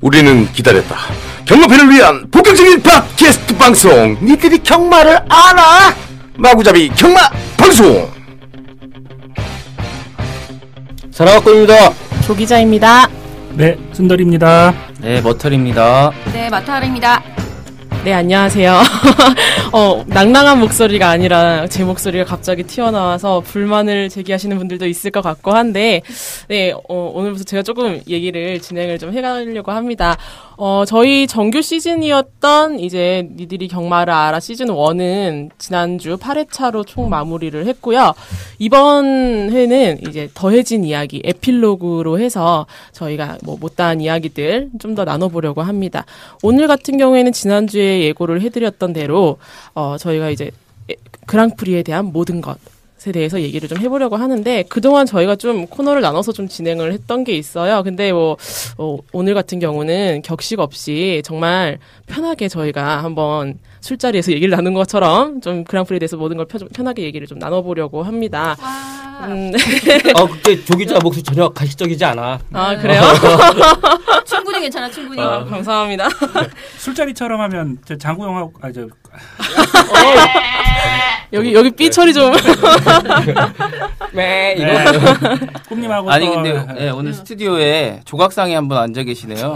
우리는 기다렸다. 경마팬을 위한 본격적인 팟캐스트 방송. 니들이 경마를 알아? 마구잡이 경마 방송. 사랑학교입니다. 조기자입니다. 네, 순돌입니다. 네, 머털입니다. 네, 마타하입니다. 네, 안녕하세요. 어, 낭낭한 목소리가 아니라 제 목소리가 갑자기 튀어나와서 불만을 제기하시는 분들도 있을 것 같고 한데, 네, 어, 오늘부터 제가 조금 얘기를 진행을 좀 해가려고 합니다. 어, 저희 정규 시즌이었던 이제 니들이 경마를 알아 시즌 1은 지난주 8회차로 총 마무리를 했고요. 이번 회는 이제 더해진 이야기, 에필로그로 해서 저희가 뭐 못다한 이야기들 좀 더 나눠보려고 합니다. 오늘 같은 경우에는 지난주에 예고를 해드렸던 대로, 어, 저희가 이제 에- 그랑프리에 대한 모든 것, 에 대해서 얘기를 좀 해보려고 하는데 그동안 저희가 좀 코너를 나눠서 좀 진행을 했던 게 있어요. 근데 뭐 어, 오늘 같은 경우는 격식 없이 정말 편하게 저희가 한번 술자리에서 얘기를 나눈 것처럼 좀 그랑프리에 대해서 모든 걸 펴- 편하게 얘기를 좀 나눠보려고 합니다. 와, 음, 아, 그때 조기자 목소리 전혀 가식적이지 않아. 아 그래요? 충분히 괜찮아, 충분히. 아, 감사합니다. 술자리처럼 하면 저 장구영하고 아 저 여기 여기 삐 처리 좀. 네, 이거. 꿈님하고 아니 또- 근데 예, 오늘 스튜디오에 조각상이 한분 앉아 계시네요.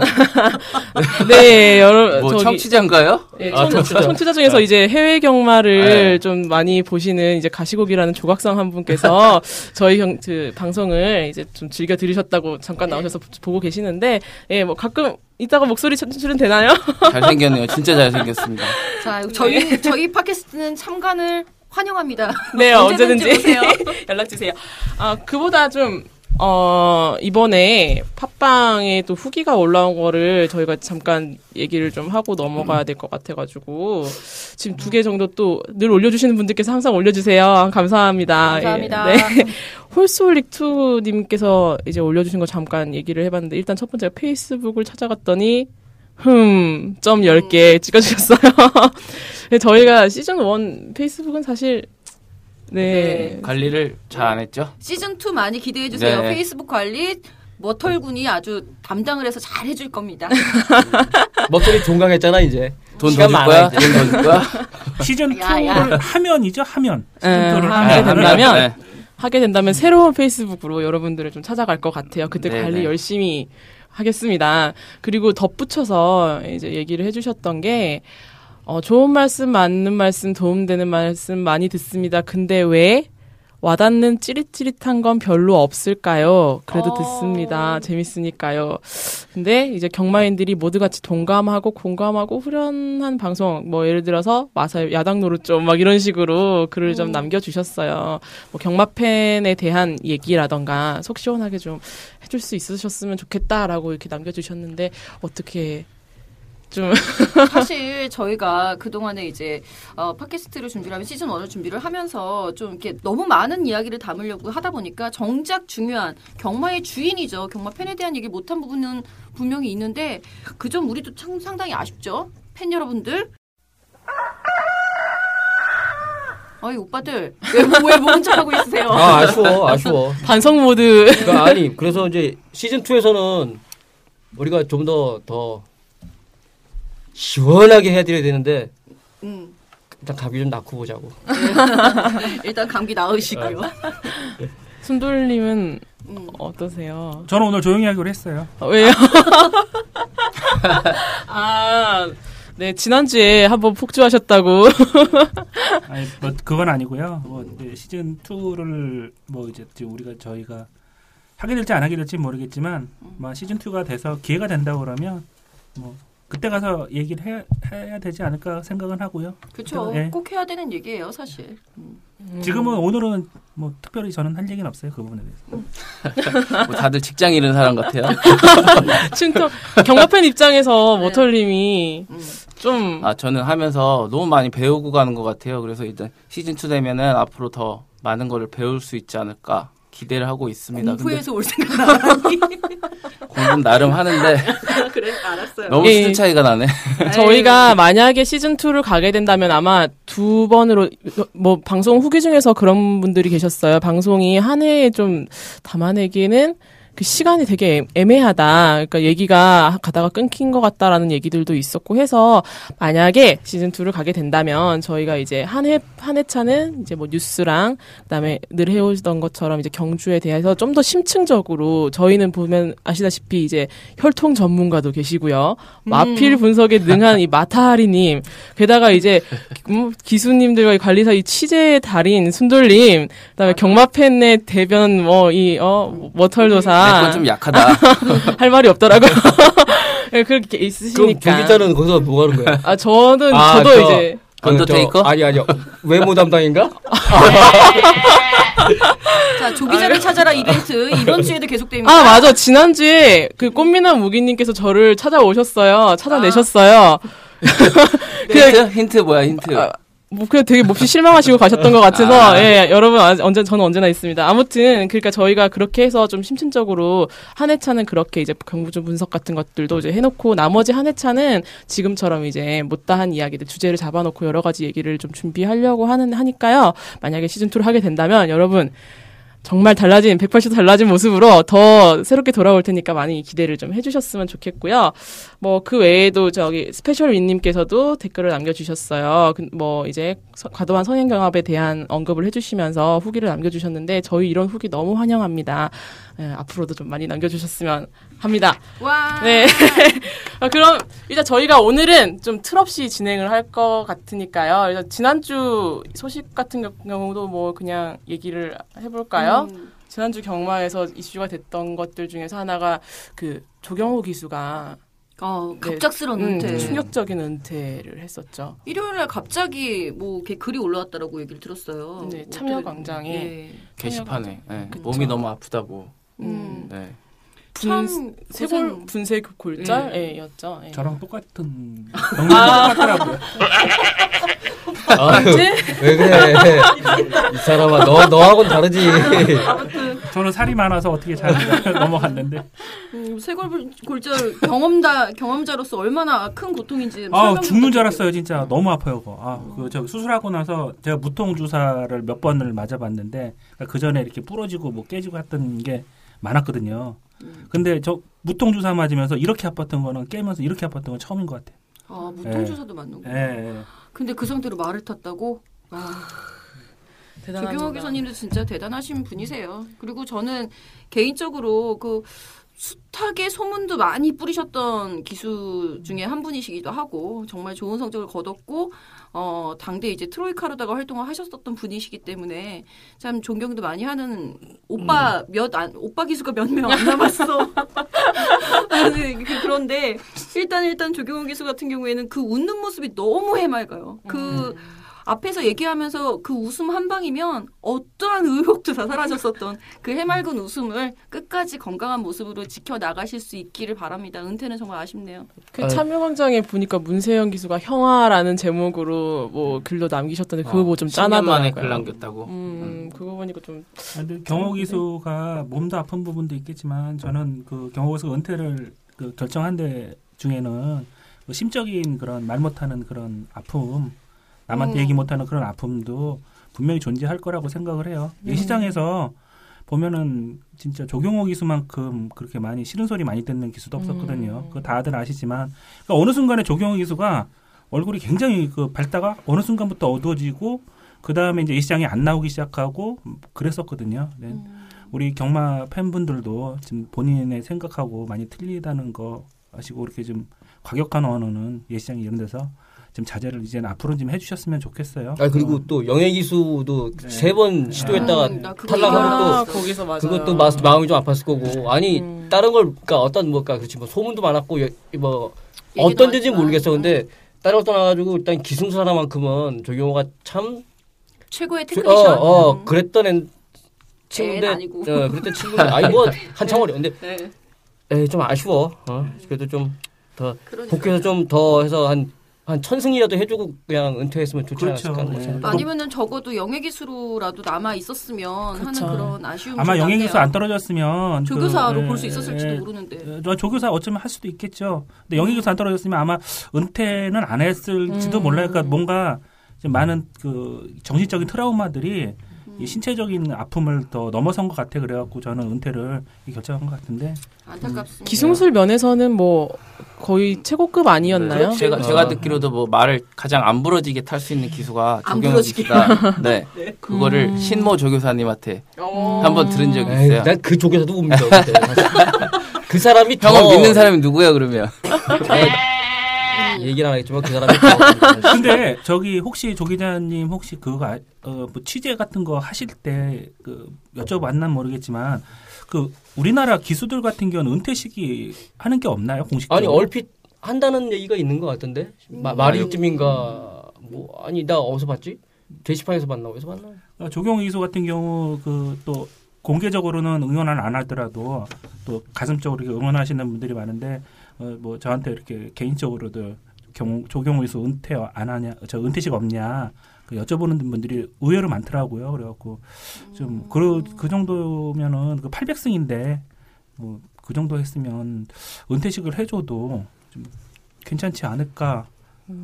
네, 여러분 뭐 저기- 청취자인가요? 예, 아, 청, 청취자. 청취자 중에서 이제 해외 경마를 네. 좀 많이 보시는 이제 가시곡이라는 조각상 한 분께서 저희 경, 그 방송을 이제 좀 즐겨 들으셨다고 잠깐 나오셔서 보고 계시는데, 예, 뭐 가끔 이따가 목소리 출연 되나요? 잘생겼네요. 진짜 잘생겼습니다. 자, 저희, 저희 팟캐스트는 참관을 환영합니다. 네, 언제든지, 오세요. 연락 주세요. 아, 그보다 좀, 어, 이번에 팟빵에 또 후기가 올라온 거를 저희가 잠깐 얘기를 좀 하고 넘어가야 될 것 같아가지고, 지금 두 개 정도 또 늘 올려주시는 분들께서 항상 올려주세요. 감사합니다. 감사합니다. 예, 네. 홀스홀릭2님께서 이제 올려주신 거 잠깐 얘기를 해봤는데, 일단 첫 번째가 페이스북을 찾아갔더니, 흠, 점 10개 찍어주셨어요. 근데 저희가 시즌 1 페이스북은 사실, 네. 관리를 잘 안 했죠? 시즌 2 많이 기대해 주세요. 네. 페이스북 관리, 머털군이 아주 담당을 해서 잘 해줄 겁니다. 목소리 종강했잖아, 이제. 돈더 시간 줄 많아, 거야? 이제. 돈더 줄 거야? 시즌 야, 야. 2를 하면이죠, 하면. 예, 시즌 2를 하게 하면. 된다면 네. 하게 된다면 새로운 페이스북으로 여러분들을 좀 찾아갈 것 같아요. 그때 네, 관리 네. 열심히 하겠습니다. 그리고 덧붙여서 이제 얘기를 해주셨던 게 어, 좋은 말씀, 맞는 말씀, 도움되는 말씀 많이 듣습니다. 근데 왜 와닿는 찌릿찌릿한 건 별로 없을까요? 그래도 어. 듣습니다. 재밌으니까요. 근데 이제 경마인들이 모두 같이 동감하고 공감하고 후련한 방송, 뭐 예를 들어서 마사 야당 노릇 좀 막 이런 식으로 글을 좀 남겨주셨어요. 뭐 경마팬에 대한 얘기라던가 속 시원하게 좀 해줄 수 있으셨으면 좋겠다라고 이렇게 남겨주셨는데 어떻게 좀 사실 저희가 그동안에 이제 어, 팟캐스트를 준비를 하면 시즌 1을 준비를 하면서 좀 이렇게 너무 많은 이야기를 담으려고 하다 보니까 정작 중요한 경마의 주인이죠. 경마 팬에 대한 얘기 못한 부분은 분명히 있는데 그 점 우리도 참 상당히 아쉽죠. 팬 여러분들. 어이 오빠들 왜왜 모른 척하고 있으세요? 아, 아쉬워, 아쉬워. 반성 모드 그러니까 아니, 그래서 이제 시즌 2에서는 우리가 좀 더, 더 시원하게 해드려야 되는데, 음, 일단 감기 좀 낳고 보자고. 일단 감기 나으시고요. 순돌님은 음. 어떠세요? 저는 오늘 조용히 하기로 했어요. 어, 왜요? 아, 네 지난주에 한번 폭주하셨다고. 아니, 뭐 그건 아니고요. 뭐 이제 시즌 2를 뭐 이제 우리가 저희가 하게 될지 안 하게 될지 모르겠지만 뭐 시즌 2가 돼서 기회가 된다고 그러면 뭐 그때 가서 얘기를 해야, 해야 되지 않을까 생각은 하고요. 그렇죠. 예. 꼭 해야 되는 얘기예요, 사실. 음. 지금은 오늘은 뭐 특별히 저는 할 얘기는 없어요 그 부분에 대해서. 뭐 다들 직장 잃은 사람 같아요. 춘통 경마팬 입장에서 모털님이 음. 좀아 저는 하면서 너무 많이 배우고 가는 것 같아요. 그래서 일단 시즌 2 되면은 앞으로 더 많은 거를 배울 수 있지 않을까 기대를 하고 있습니다. 공부에서 올 생각 나니? 공부는 나름 하는데 그래 알았어요. 너무 예. 수준 차이가 나네. 저희가 만약에 시즌 2를 가게 된다면 아마 두 번으로 뭐 방송 후기 중에서 그런 분들이 계셨어요. 방송이 한 해에 좀 담아내기에는 그 시간이 되게 애매하다. 그러니까 얘기가 가다가 끊긴 것 같다라는 얘기들도 있었고 해서 만약에 시즌 2를 가게 된다면 저희가 이제 한 해한 회차는 이제 뭐 뉴스랑 그다음에 늘 해오던 것처럼 이제 경주에 대해서 좀 더 심층적으로 저희는 보면 아시다시피 이제 혈통 전문가도 계시고요. 마필 분석에 능한 이 마타하리님, 게다가 이제 음, 기수님들과 관리사 이 취재의 달인 순돌님, 그다음에 경마팬의 대변 뭐 이어 워털도사 내건 좀 약하다. 할 말이 없더라고요. 네, 그렇게 그럼 있으시니까. 부기자는 거기서 뭐 하는 거야? 아 저는 아, 저도 저- 이제 언더테이커? 저- 아니 아니요. 외모 담당인가? 자 조기자를 찾아라 이벤트 이번 주에도 계속됩니다. 아 맞아 지난주에 그 꽃미남 무기님께서 저를 찾아오셨어요. 찾아내셨어요. 힌트? 힌트 뭐야 힌트? 아, 뭐 그냥 되게 몹시 실망하시고 가셨던 것 같아서 아. 예 여러분 아, 언제 저는 언제나 있습니다. 아무튼 그러니까 저희가 그렇게 해서 좀 심층적으로 한 회차는 그렇게 이제 경주 분석 같은 것들도 이제 해놓고 나머지 한 회차는 지금처럼 이제 못다한 이야기들 주제를 잡아놓고 여러 가지 얘기를 좀 준비하려고 하는 하니까요. 만약에 시즌 2를 하게 된다면 여러분 정말 달라진 180도 달라진 모습으로 더 새롭게 돌아올 테니까 많이 기대를 좀 해주셨으면 좋겠고요. 뭐 그 외에도 저기 Special Win님께서도 댓글을 남겨주셨어요. 그- 뭐 이제 서- 과도한 선행 경합에 대한 언급을 해주시면서 후기를 남겨주셨는데 저희 이런 후기 너무 환영합니다. 예, 앞으로도 좀 많이 남겨주셨으면 합니다. 와. 네. 아, 그럼 일단 저희가 오늘은 좀 틀 없이 진행을 할 것 같으니까요. 일단 지난주 소식 같은 경- 경우도 뭐 그냥 얘기를 해볼까요? 음. 지난주 경마에서 이슈가 됐던 것들 중에서 하나가 그 조경호 기수가 어, 네, 갑작스런 음, 은퇴. 충격적인 은퇴를 했었죠. 일요일 날 갑자기 뭐 이렇게 글이 올라왔다라고 얘기를 들었어요. 네, 뭐 참여광장에. 네. 게시판에 네. 몸이 너무 아프다고. 음. 네. 참 분, 세골. 분쇄 골절이었죠. 예. 저랑 똑같은 너무 똑같더라고요. 아, 왜 그래? 이 사람아, 너 너하고는 다르지. 저는 살이 많아서 어떻게 잘 넘어갔는데. 음, 쇄골 골절 경험다 경험자로서 얼마나 큰 고통인지 아 죽는 줄. 알았어요 진짜 너무 아파요 그거. 아그 수술하고 나서 제가 무통 주사를 몇 번을 맞아봤는데 그 전에 이렇게 부러지고 뭐 깨지고 했던 게 많았거든요. 음. 근데 저 무통 주사 맞으면서 이렇게 아팠던 거는 깨면서 이렇게 아팠던 건 처음인 것 같아요. 아 무통 주사도 맞는 거. 예. 예. 근데 그 상태로 말을 탔다고? 아, 대단합니다. 조경호 기사님도 진짜 대단하신 분이세요. 그리고 저는 개인적으로 그 숱하게 소문도 많이 뿌리셨던 기수 중에 한 분이시기도 하고 정말 좋은 성적을 거뒀고 어 당대 이제 트로이카로다가 활동을 하셨었던 분이시기 때문에 참 존경도 많이 하는 오빠 몇안 오빠 기수가 몇 명 안 남았어. 그- 그런데 일단 일단 조경호 기수 같은 경우에는 그 웃는 모습이 너무 해맑아요. 그 앞에서 얘기하면서 그 웃음 한 방이면 어떠한 의혹도 다 사라졌었던 그 해맑은 웃음을 끝까지 건강한 모습으로 지켜 나가실 수 있기를 바랍니다. 은퇴는 정말 아쉽네요. 그 참여광장에 보니까 문세영 기수가 형아라는 제목으로 뭐 글도 남기셨던데 그거 보고 좀 10년 아, 만에 짠하더라고요. 글 남겼다고. 음, 그거 보니까 좀 근데 경호 기수가 몸도 아픈 부분도 있겠지만 저는 그 경호 기수 은퇴를 그 결정한 데 중에는 그 심적인 그런 말 못하는 그런 아픔 남한테 음. 얘기 못하는 그런 아픔도 분명히 존재할 거라고 생각을 해요. 예시장에서 보면은 진짜 조경호 기수만큼 그렇게 많이 싫은 소리 많이 듣는 기수도 없었거든요. 음. 그거 다들 아시지만 그러니까 어느 순간에 조경호 기수가 얼굴이 굉장히 그 밝다가 어느 순간부터 어두워지고 그 다음에 이제 예시장에 안 나오기 시작하고 그랬었거든요. 네. 우리 경마 팬분들도 지금 본인의 생각하고 많이 틀리다는 거 아시고 이렇게 좀 과격한 언어는 예시장 이런 데서 좀 자제를 이제는 앞으로 좀 해주셨으면 좋겠어요. 아 그리고 또 영예기수도 네. 세번 시도했다가 음, 나 그거 탈락하고 아, 또 거기서 맞아요. 그것도 마, 마음이 좀 아팠을 거고 아니 음. 다른 걸 그러니까 어떤 뭐까 그렇지 뭐 소문도 많았고 여- 뭐 어떤 데인지 많지만. 모르겠어 근데 다른 거 떠나가지고 일단 기승술 하나만큼은 조경호가 참 최고의 저- 테크니션. 어, 어 음. 그랬던 애 친구인데 아니고. 어, 그랬던 친구인데 아니 뭐 한참 어려 근데 네. 에이, 좀 아쉬워 어? 그래도 좀 더. 복귀해서 좀 더 해서 한 한 천승이라도 해주고 그냥 은퇴했으면 좋지 그렇죠. 않았을까. 생각. 아니면은 적어도 영예기수로라도 남아 있었으면 그쵸. 하는 그런 아쉬움이 아마 좀 영예기수. 안 떨어졌으면 조교사로 그, 볼수 예, 있었을지도 예, 모르는데. 어, 조교사 어쩌면 할 수도 있겠죠. 근데 영예교수 안 떨어졌으면 아마 은퇴는 안 했을지도 음. 몰라요. 그러니까 뭔가 좀 많은 그 정신적인 트라우마들이 음. 이 신체적인 아픔을 더 넘어선 것 같아. 그래갖고 저는 은퇴를 결정한 것 같은데. 안타깝습니다. 기술술 면에서는 뭐 거의 최고급 아니었나요? 네, 제가 어. 제가 듣기로도 뭐 말을 가장 안 부러지게 탈 수 있는 기수가 부러지게. 기수다. 네. 그거를 음. 신모 조교사님한테 어. 한번 들은 적이 있어요. 난 그 조교사도 못 믿어. 그 사람이 더 믿는 사람이 누구야 그러면? 얘기는 안 하겠지만 그 사람이 더 근데 저기 혹시 조 기자님 혹시 그거 아- 어, 뭐 취재 같은 거 하실 때 그 여쭤봤나 모르겠지만 그 우리나라 기수들 같은 경우는 은퇴 시기 하는 게 없나요 공식적으로? 아니 얼핏 한다는 얘기가 있는 것 같던데 마, 마리우쯤인가 뭐 아니 나 어디서 봤지? 게시판에서 봤나 어디서 봤나? 어, 조경호 기수 같은 경우 그 또 공개적으로는 응원을 안 하더라도 또 가슴적으로 이렇게 응원하시는 분들이 많은데 어, 뭐 저한테 이렇게 개인적으로도 경, 조경호 기수 은퇴 안 하냐 저 은퇴식 없냐 그 여쭤보는 분들이 의외로 많더라고요. 그래갖고 좀 그 그 정도면은 그 800승인데 뭐 그 정도 했으면 은퇴식을 해줘도 좀 괜찮지 않을까.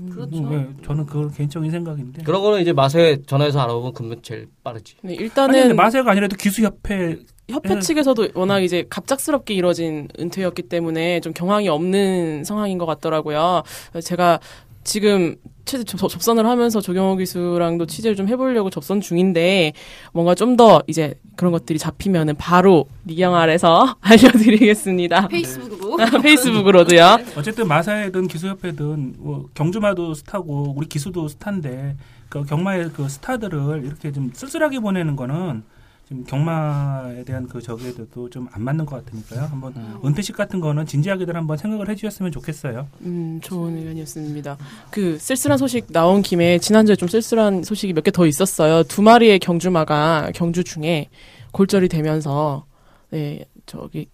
그렇죠. 음, 예, 저는 그건 개인적인 생각인데. 그런 거는 이제 맛에 전화해서 알아보면 그러면 제일 빠르지. 네, 아니, 일단은 마세가 아니라도 기수협회 협회 예. 측에서도 워낙 이제 갑작스럽게 이뤄진 은퇴였기 때문에 좀 경황이 없는 상황인 것 같더라고요. 제가 지금 최- 접- 접선을 하면서 조경호 기수랑도 취재를 좀 해보려고 접선 중인데 뭔가 좀 더 이제 그런 것들이 잡히면은 바로 리경 아래서 알려드리겠습니다. 페이스북으로 페이스북으로도요. 어쨌든 마사회든 기수협회든 뭐 경주마도 스타고 우리 기수도 스타인데 그 경마의 그 스타들을 이렇게 좀 쓸쓸하게 보내는 거는 지금 경마에 대한 그 저기에도 좀 안 맞는 것 같으니까요. 한번 은퇴식 같은 거는 진지하게들 한번 생각을 해주셨으면 좋겠어요. 음, 좋은 의견이었습니다. 그 쓸쓸한 소식 나온 김에 지난주에 좀 쓸쓸한 소식이 몇 개 더 있었어요. 두 마리의 경주마가 경주 중에 골절이 되면서 네, 저기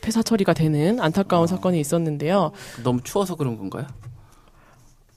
폐사 처리가 되는 안타까운 사건이 있었는데요. 너무 추워서 그런 건가요?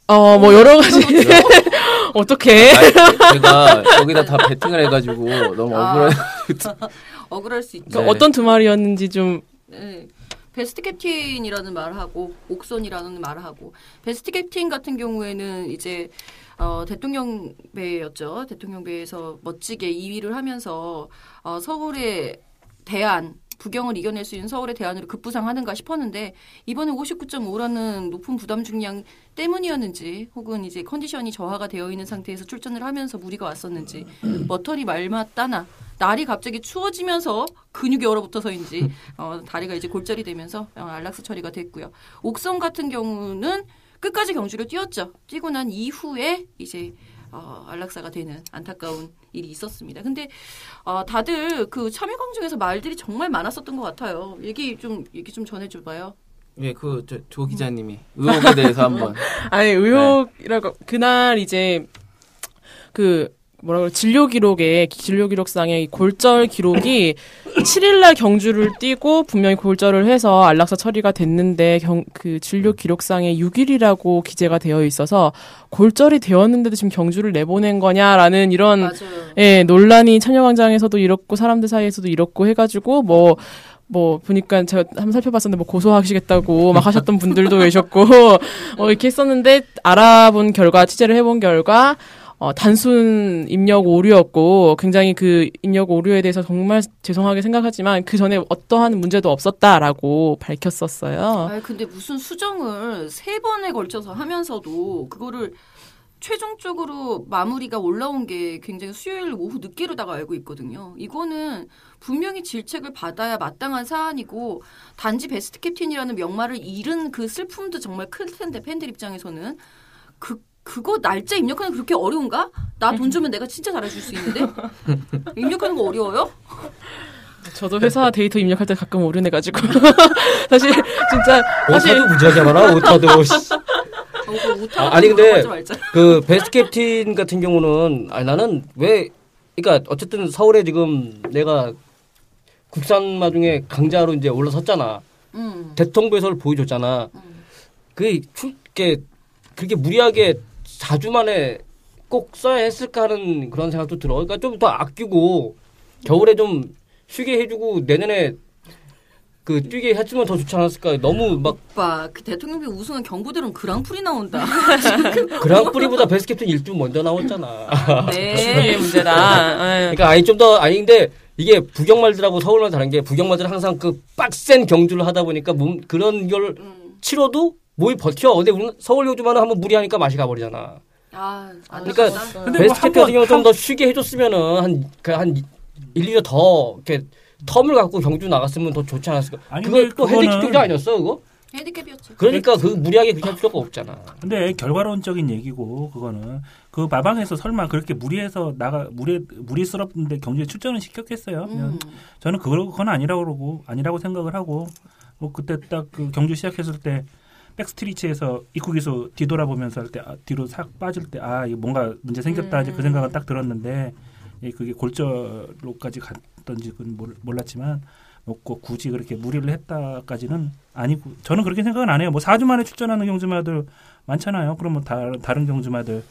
어, 뭐 여러 가지 어떻게 아니, 제가 거기다 다 베팅을 해가지고 너무 아. 억울해. 억울할 수 있죠. 네. 어떤 두 마리였는지 좀 네. 베스트 캡틴이라는 말을 하고 옥선이라는 말을 하고 베스트 캡틴 같은 경우에는 이제 어, 대통령 배였죠. 대통령 배에서 멋지게 2위를 하면서 어, 서울의 대안 부경을 이겨낼 수 있는 서울의 대안으로 급부상하는가 싶었는데 이번에 59.5라는 높은 부담 중량 때문이었는지 혹은 이제 컨디션이 저하가 되어 있는 상태에서 출전을 하면서 무리가 왔었는지 머털이 말맞다나 날이 갑자기 추워지면서 근육이 얼어붙어서인지 어, 다리가 이제 골절이 되면서 어, 안락스 처리가 됐고요. 옥성 같은 경우는 끝까지 경주를 뛰었죠. 뛰고 난 이후에 이제 어, 안락사가 되는 안타까운 일이 있었습니다. 근데 어, 다들 그 참여광 중에서 말들이 정말 많았었던 것 같아요. 얘기 좀 얘기 좀 전해줘봐요. 예, 그조 기자님이 의혹에 대해서 한번. 아니 의혹이라고 그날 이제 그 뭐라 그래 진료 기록에 진료 기록상에 이 골절 기록이 7일날 경주를 뛰고 분명히 골절을 해서 안락사 처리가 됐는데 경, 그 진료 기록상에 6일이라고 기재가 되어 있어서 골절이 되었는데도 지금 경주를 내보낸 거냐라는 이런 맞아요. 예, 논란이 참여광장에서도 이렇고 사람들 사이에서도 이렇고 해가지고 뭐, 뭐, 보니까 제가 한번 살펴봤었는데 뭐 고소하시겠다고 막 하셨던 분들도 계셨고, 어, 이렇게 했었는데 알아본 결과, 취재를 해본 결과, 어, 단순 입력 오류였고, 굉장히 그 입력 오류에 대해서 정말 죄송하게 생각하지만 그 전에 어떠한 문제도 없었다라고 밝혔었어요. 아 근데 무슨 수정을 세 번에 걸쳐서 하면서도 그거를 최종적으로 마무리가 올라온 게 굉장히 수요일 오후 늦게로다가 알고 있거든요. 이거는 분명히 질책을 받아야 마땅한 사안이고 단지 베스트 캡틴이라는 명말을 잃은 그 슬픔도 정말 클 텐데 팬들 입장에서는 그 그거 날짜 입력하는 게 그렇게 어려운가? 나 돈 주면 내가 진짜 잘해줄 수 있는데 입력하는 거 어려워요? 저도 회사 데이터 입력할 때 가끔 오류내가지고. 사실, 진짜, 사실, 오타도 무지하게 많아. 오타도. 아, 아니, 근데. 그 베스트 캡틴 같은 경우는 아니 나는 왜 그러니까 어쨌든 서울에 지금 내가 국산 마 중에 강자로 이제 올라섰잖아. 음. 대통부에서를 보여줬잖아. 음. 그게 출- 게 그렇게 무리하게 4주 만에 꼭 써야 했을까 하는 그런 생각도 들어. 그러니까 좀 더 아끼고 겨울에 좀 쉬게 해주고 내년에 그 뛰게 했으면 더 좋지 않았을까. 너무 막 오빠 그 대통령비 우승한 경부대로는 그랑프리 나온다. 그랑프리보다 베스트 캡틴 1등 먼저 나왔잖아. 네. 문제다. 아유. 그러니까 아니 좀 더 아닌데 이게 부경말들하고 서울말 다른 게 부경말들은 항상 그 빡센 경주를 하다 보니까 몸 그런 걸 음. 치러도 몸이 버텨. 근데 서울 경주만은 한번 무리하니까 맛이 가버리잖아. 아, 안 그러니까 되겠다. 근데 뭐 베스트 같은 번- 경우 좀더 쉬게 해줬으면은 한, 그 한 1, 2년 더 이렇게 텀을 갖고 경주 나갔으면 더 좋지 않았을까. 아니, 그거 근데 또 그거는- 헤드킥 경주 아니었어, 그거? 핸디캡이었죠. 그러니까 그 무리하게 그렇게 할 필요가 없잖아. 근데 결과론적인 얘기고 그거는 그 마방에서 설마 그렇게 무리해서 나가 무리 무리스럽는데 경주에 출전을 시켰겠어요? 음. 저는 그걸 그건 아니라고 그러고 아니라고 생각을 하고 뭐 그때 딱 그 경주 시작했을 때 백스트리치에서 입구기수 뒤돌아보면서 할 때 아, 뒤로 싹 빠질 때 아 이거 뭔가 문제 생겼다 이제 그 생각은 딱 들었는데 예, 그게 골절로까지 갔던지는 몰- 몰랐지만 뭐꼭 굳이 그렇게 무리를 했다까지는 아니고 저는 그렇게 생각은 안 해요. 뭐 4주 만에 출전하는 경주마들 많잖아요. 그러면 다른 다른 경주마들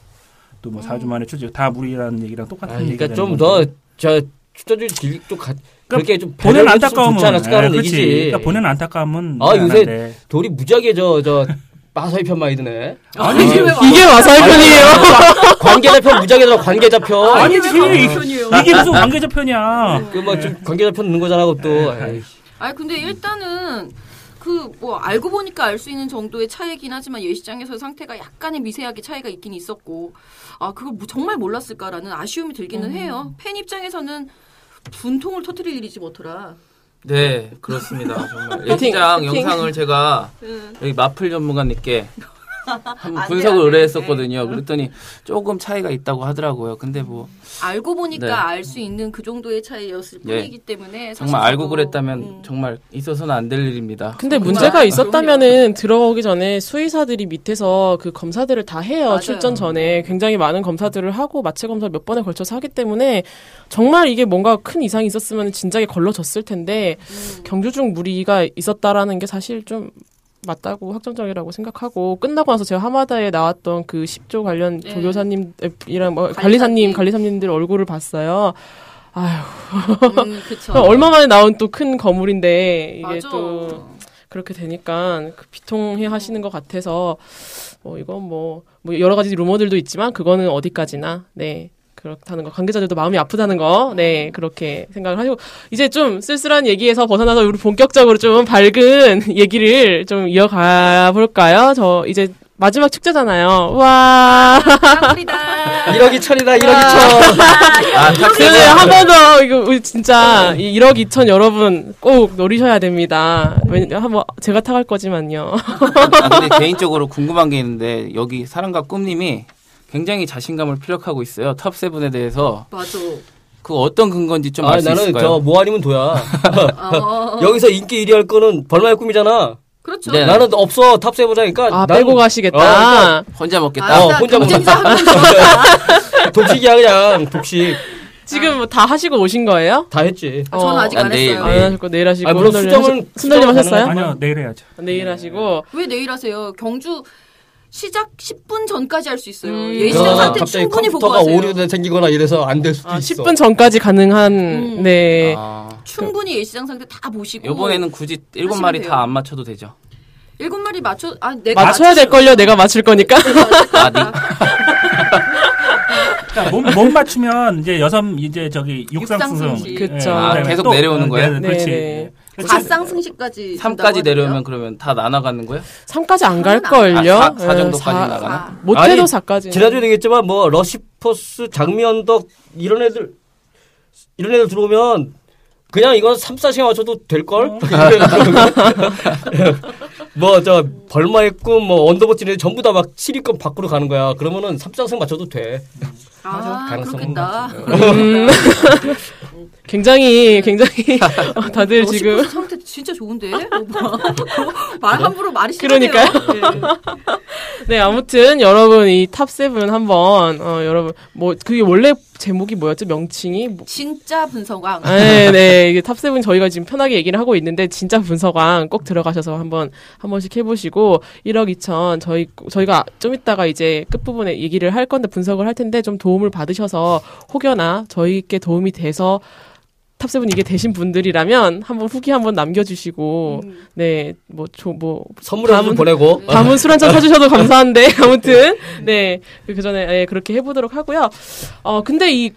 또 뭐 4주 만에 출전 다 무리라는 얘기랑 똑같은 아, 얘기가 그러니까 좀. 더저 추천줄 좀 가, 그렇게 좀 보낸 안타까움은 좋지 않았을까 하는 예, 그렇지. 얘기지. 그러니까 보낸 안타까움은 아, 요새 미안한데. 돌이 무지하게 저저 마사이 편 많이 드네. 아니, 왜 와- 이게 마사이 편이에요. 관계자 편 무지하게 들어 관계자 편. 아니지. 이게 무슨 관계자 편이야. 그막좀 관계자 편 넣는 거잖아, 그것도. 아니 근데 일단은 그뭐 알고 보니까 알 수 있는 정도의 차이긴 하지만 예시장에서 상태가 약간의 미세하게 차이가 있긴 있었고 아 그걸 뭐 정말 몰랐을까라는 아쉬움이 들기는 해요. 팬 입장에서는 분통을 터뜨릴 일이지 뭐더라. 네, 그렇습니다. 정말 파이팅. 영상을 제가 응. 여기 마플 전문가님께 한번 안 분석을. 의뢰했었거든요. 그랬더니 조금 차이가 있다고 하더라고요. 근데 뭐 알고 보니까 네. 알수 있는 그 정도의 차이였을 예. 뿐이기 때문에 정말 알고 그랬다면 음. 정말 있어서는 안 될 일입니다. 근데. 문제가 있었다면은 들어오기 전에 수의사들이 밑에서 그 검사들을 다 해요. 맞아요. 출전 전에 굉장히 많은 검사들을 하고 마체 검사 몇 번에 걸쳐서 하기 때문에 정말 이게 뭔가 큰 이상이 있었으면 진작에 걸러졌을 텐데 음. 경주 중 무리가 있었다라는 게 사실 좀 맞다고 확정적이라고 생각하고 끝나고 나서 제가 하마다에 나왔던 그 10조 관련 네. 조교사님이랑 뭐 관리사님. 관리사님 관리사님들 얼굴을 봤어요. 아휴 음, 그쵸. 얼마 만에 나온 또 큰 거물인데 이게 맞아. 또 그렇게 되니까 그 비통해 하시는 것 같아서 뭐 이건 뭐, 뭐 여러 가지 루머들도 있지만 그거는 어디까지나 네 그렇다는 거 관계자들도 마음이 아프다는 거 네 그렇게 생각을 하시고 이제 좀 쓸쓸한 얘기에서 벗어나서 우리 본격적으로 좀 밝은 얘기를 좀 이어가 볼까요? 저 이제 마지막 축제잖아요. 와. 깜짝이다. 1억 2천이다, 1억 2천. 아, 네, 한번 더, 이거, 우리 진짜, 이 1억 2천 여러분 꼭 노리셔야 됩니다. 왜냐, 한번, 제가 타갈 거지만요. 아, 근데 개인적으로 궁금한 게 있는데 여기 사랑과 꿈님이 굉장히 자신감을 피력하고 있어요. 탑 세븐에 대해서 맞아. 그 어떤 근거인지 좀 아, 알수 나는 있을까요? 저뭐 아니면 도야. 어, 여기서 인기 1위 할 거는 벌마의 꿈이잖아. 그렇죠. 네. 나는 없어 탑세보자니까. 아, 나는 빼고 가시겠다. 어, 그러니까 혼자 먹겠다. 아, 어, 혼자 들어가. 독식이야 그냥 독식 지금 뭐 다 하시고 오신 거예요? 다 했지. 아, 저는 아직 아, 안 내일, 했어요. 안 하셨고, 내일 하시고. 아, 물론 수정은- 수정은 하셨어요? 아니요 내일 해야죠. 내일 하시고. 왜 내일 하세요? 경주 시작 10분 전까지 할 수 있어요. 음. 예시장 그러다가 상태 갑자기 충분히 보고 컴퓨터가. 오류가 생기거나 이래서 안 될 수도 아, 있어. 10분 전까지 가능한, 음. 네. 아, 충분히 예시장 상태 다 보시고 이번에는 굳이 일곱 마리. 다 안 맞춰도 되죠. 일곱 마리 맞춰 아 내가 맞춰야 될 걸요? 내가 맞출 거니까. 아, 네. 몸, 못 맞추면 이제 여섯 이제 저기 육상 육상 승 승식. 그쵸. 아, 계속 내려오는 거예요? 네, 그렇지. 네, 네. 가상 승식까지 3까지 내려오면 그러면 다 나눠가는 거예요? 3까지 안 갈걸요? 아, 사- 사 예, 정도까지 사- 나가나? 못해도 아니, 4까지. 지난주에 얘기했지만 뭐 러시퍼스 장미언덕 이런 애들 이런 애들 들어오면 그냥 이건 3, 4시간 맞춰도 될걸? 뭐 저 벌마의 꿈, 뭐 언더버티는 전부 다 막 7위권 밖으로 가는 거야. 그러면은 3, 4승 맞춰도 돼. 아 가능성은 그렇겠다. 음. 굉장히 굉장히 어, 다들 지금 상태 진짜 좋은데 어, 뭐. 말 함부로 말이 심하네요. 그러니까요. 네 아무튼 여러분 이 top seven 한번 어 여러분 뭐 그게 원래 제목이 뭐였죠? 명칭이 뭐- 진짜 분석왕. 네, 네. 이게 top seven 저희가 지금 편하게 얘기를 하고 있는데 진짜 분석왕 꼭 들어가셔서 한번 한 번씩 해보시고 1억 2천 저희 저희가 좀 이따가 이제 끝 부분에 얘기를 할 건데 분석을 할 텐데 좀 도움을 받으셔서 혹여나 저희께 도움이 돼서 top seven 이게 되신 분들이라면 한번 후기 한번 남겨주시고 음. 네뭐뭐 선물을 좀 다음은- 보내고. 다음은 술 한잔 사주셔도 감사한데 아무튼 네그 전에 네, 그렇게 해보도록 하고요. 어 근데 이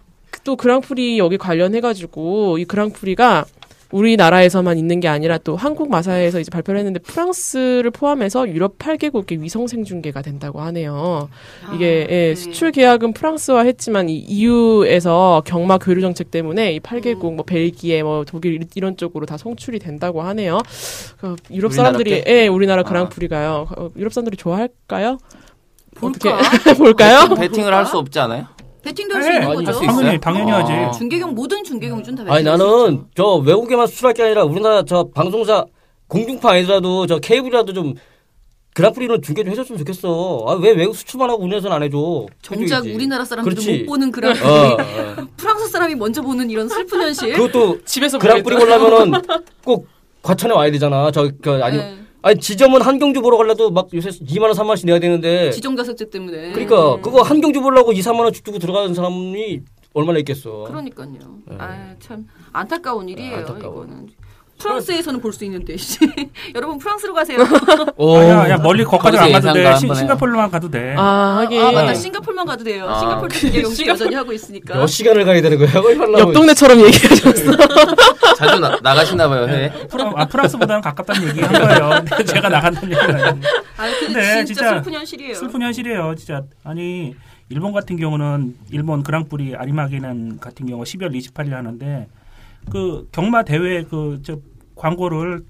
또 그랑프리 여기 관련해가지고 이 그랑프리가 우리나라에서만 있는 게 아니라 또 한국 마사회에서 이제 발표를 했는데 프랑스를 포함해서 유럽 8개국의 위성 생중계가 된다고 하네요. 이게 아, 예, 네. 수출 계약은 프랑스와 했지만 이 EU에서 경마 교류 정책 때문에 이 8개국 뭐 벨기에 뭐 독일 이런 쪽으로 다 송출이 된다고 하네요. 그 유럽 사람들이 우리나라 예, 우리나라 아. 그랑프리가요. 어, 유럽 사람들이 좋아할까요? 볼까? 어떻게 볼까요? 배팅을 할 수 없지 않아요? 배팅도 할수 네, 있는 할수 거죠. 있어요. 당연히 당연히 아. 하지. 중계경 모든 중계경준 다 아니 배팅할 수 나는. 저 외국에만 수출할 게 아니라 우리나라 저 방송사 공중파 아니더라도 저 케이블이라도 좀 그랑프리는 중계 좀 해줬으면 좋겠어. 아 왜 외국 수출만 하고 우리나라는 안 해줘? 정작 해줘야지. 우리나라 사람들도 그렇지. 못 보는 그런 어, 어. 프랑스 사람이 먼저 보는 이런 슬픈 현실. 그것도 집에서 그랑프리 보려면은 꼭 과천에 와야 되잖아. 저, 그, 아니, 네. 아니, 지점은 한경주 보러 가려도 막 요새 2만 원, 3만 원씩 내야 되는데. 지정자석제 때문에. 그러니까, 그거 한경주 보려고 2, 3만원 주고 들어가는 사람이 얼마나 있겠어. 그러니까요. 아, 참 안타까운 일이에요. 안타까워. 이거는. 프랑스에서는 볼 수 있는데 여러분 프랑스로 가세요. 오. 아, 야, 야 멀리 거기까지 안 가도 돼. 시-. 싱가포르만 가도 돼. 아, 하긴. 아 맞다 싱가폴만 가도 돼요. 아. 싱가폴도 중계경주 여전히 하고 있으니까. 몇 시간을 가야 되는 거야? 옆 동네처럼 얘기하셨어. 자주 나, 나가시나 봐요, 해외. 프랑, 아, 프랑스보다는 가깝다는 얘기 한 거예요. 근데 제가 나간다는 얘기는 아닌데. 아 근데 근데 진짜, 진짜 슬픈 현실이에요. 슬픈 현실이에요, 진짜. 아니, 일본 같은 경우는 일본 그랑프리 아리마게난 같은 경우 12월 28일 하는데 그 경마 대회 그 저 광고를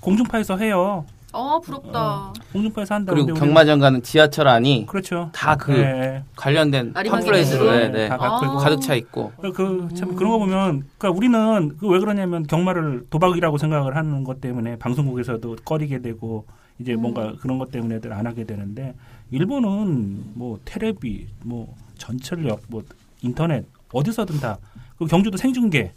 공중파에서 해요. 아 부럽다. 공중파에서 한다고. 그리고 경마장 가는 지하철 안이 그렇죠. 다 그 네. 관련된. 팜플렛으로 네, 네. 다 있고. 가득 차 있고. 그참 그런 거 보면 그러니까 우리는 그 왜 그러냐면 경마를 도박이라고 생각을 하는 것 때문에 방송국에서도 꺼리게 되고 이제 뭔가 그런 것 때문에들 안 하게 되는데 일본은 뭐 테레비 뭐 전철역 뭐 인터넷 어디서든 다 그 경주도 생중계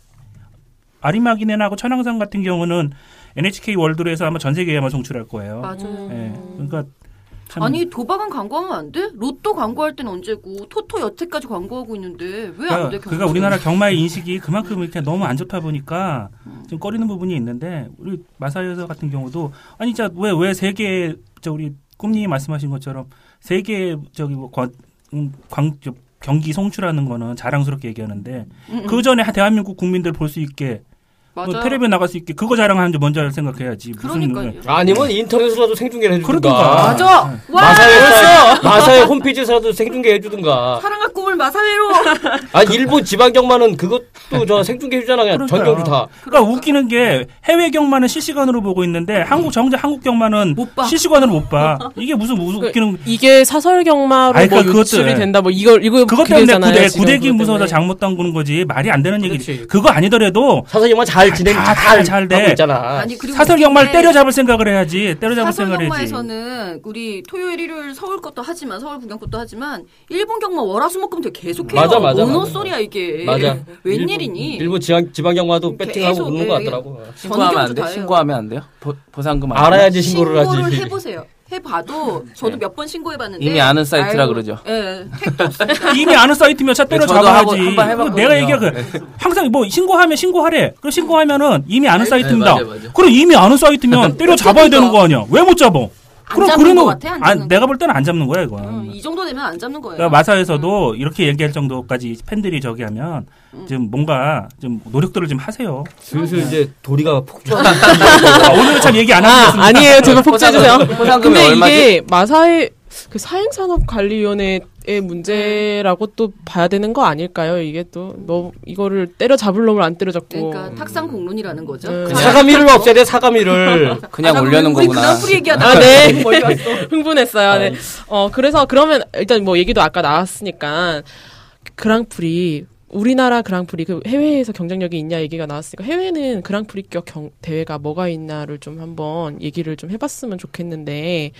아리마기넨하고 천왕산 같은 경우는 NHK 월드에서 아마 전 세계에만 송출할 거예요. 맞아요. 예. 그러니까 참 아니 도박은 광고하면 안 돼? 로또 광고할 때는 언제고 토토 여태까지 광고하고 있는데 왜안 그러니까, 돼? 그러니까 우리나라 경마의 인식이 그만큼 이렇게 너무 안 좋다 보니까 좀 꺼리는 부분이 있는데 우리 마사여사 같은 경우도 아니 진짜 왜왜 세계 저 우리 꿈님이 말씀하신 것처럼 세계 저기 뭐 관, 음, 광, 경기 송출하는 거는 자랑스럽게 얘기하는데 음, 그 전에 대한민국 국민들 볼 수 있게. 뭐 텔레비에 나갈 수 있게 그거 자랑하는지 먼저 생각해야지 무슨 그러니까요. 아니면 인터넷으로라도 생중계를 해주든가. 그러든가. 맞아. 마사회 홈페이지에서라도 생중계 해주든가. 꿈을 마사회로. 아, 일본 지방 경마는 그것도 저 생중계 해주잖아. 그냥 전 경주 다. 그러니까 웃기는 게 해외 경마는 실시간으로 보고 있는데 한국 정작 한국 경마는 못 봐. 실시간으로 못 봐. 이게 무슨 무슨 그 웃기는 이게 사설 경마로 아니, 뭐 그러니까 유출이 그것도, 된다 뭐 이걸 이거 그것 때문에 그거잖아요, 구대 지금 구대기 그것 무서워서 때문에. 잘못 담그는 거지 말이 안 되는 얘기지. 그거 아니더라도 사설 경마 잘 진행 다, 잘, 잘 돼. 하고 있잖아. 아니 그리고 사설 경마를 게 때려잡을 생각을 해야지. 때려잡을 사설 생각을 해야지. 경마에서는 우리 토요일 일요일 서울 것도 하지만 서울 구경 것도 하지만 일본 경마 월화수목금 도 계속해요. 맞아, 맞아, 맞아. 소리야 이게. 맞아. 웬일이니? 일본 지방, 지방경마도 배팅하고 계속, 웃는 거 예, 같더라고. 신고하면 안 돼? 신고하면 안 돼요? 보, 보상금 안 알아야지 신고를 하지. 신고를 해보세요. 해봐도 저도 네. 몇번 신고해봤는데 이미 아는 사이트라 알고- 그러죠. 예. 이미 아는 사이트면 차 때려 네, 잡아야지. 내가 얘기한 그 항상 뭐 신고하면 신고하래. 그 신고하면은 이미 아는 사이트입니다. 네, 맞아요, 맞아요. 그럼 이미 아는 사이트면 때려 잡아야 되는 거 아니야? 왜 못 잡 아? 안 잡는 것 같아, 안 아, 잡는 내가 볼 때는 안 잡는 거야 이거. 어, 이 정도 되면 안 잡는 거예요. 그러니까 마사에서도 이렇게 얘기할 정도까지 팬들이 저기 하면 음. 좀 뭔가 좀 노력들을 좀 하세요. 슬슬 이제 도리가 폭주하는 아, 오늘은 참 얘기 안 아, 하겠습니다. 아니에요. 제가 폭주해 주세요. 포상금이 근데 얼마지? 이게 마사의 그 사행산업관리위원회 의 문제라고 또 봐야 되는 거 아닐까요? 이게 또, 너, 이거를 때려잡을 놈을 안 때려잡고. 그러니까 탁상 공론이라는 거죠. 음. 자, 사가미를 없애야 돼, 사가미를. 그냥 아, 올려놓은 우리 거구나. 그랑프리 얘기하다. 아, 네. 흥분했어요. 네. 어, 그래서 그러면 일단 뭐 얘기도 아까 나왔으니까 그랑프리 우리나라 그랑프리 그 해외에서 경쟁력이 있냐 얘기가 나왔으니까 해외는 그랑프리격 경, 대회가 뭐가 있나를 좀 한번 얘기를 좀 해봤으면 좋겠는데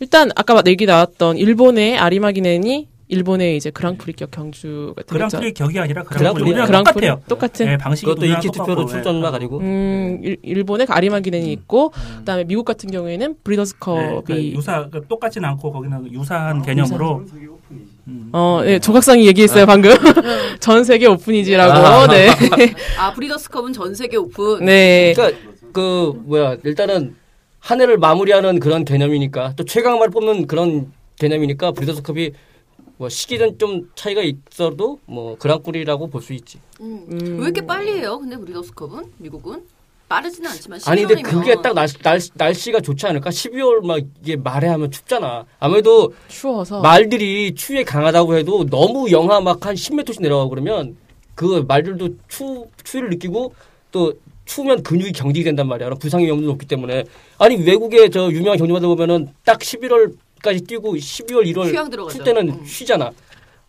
일단 아까 얘기 나왔던 일본의 아리마기념이 일본의 이제 그랑프리격 경주가 되겠죠. 그랑프리 격이 아니라 그랑프리, 그랑프리 똑같아요. 똑같은. 네, 방식이 그것도 인기 투표로. 출전마 가지고 음, 일, 일본의 아리마 기념이 있고 그다음에 미국 같은 경우에는 브리더스 네, 컵이 그 유사 그 똑같진 않고 거기는 유사한 개념으로 음. 어, 네, 조각상이 얘기했어요 방금 전 세계 오픈이지라고. 아. 네, 아 브리더스컵은 전 세계 오픈. 네. 그러니까 그 뭐야 일단은 한 해를 마무리하는 그런 개념이니까 또 최강마를 뽑는 그런 개념이니까 브리더스컵이 뭐 시기는 좀 차이가 있어도 뭐 그랑프리라고 볼 수 있지. 음. 음. 왜 이렇게 빨리 해요? 근데 브리더스컵은 미국은 빠르지는 않지만 아니 근데 12월이면 그게 딱 날씨, 날씨, 날씨가 좋지 않을까? 12월 막 이게 말에 하면 춥잖아. 아무래도 추워서 말들이 추위에 강하다고 해도 너무 영하 막 한 10m씩 내려가고 그러면 그 말들도 추, 추위를 느끼고 또 추우면 근육이 경직이 된단 말이야. 부상의 위험도 높기 때문에. 아니 외국의 저 유명한 경주마들 보면은 딱 11월까지 뛰고 12월 1월 휴양 들어가죠. 출 때는 음. 쉬잖아.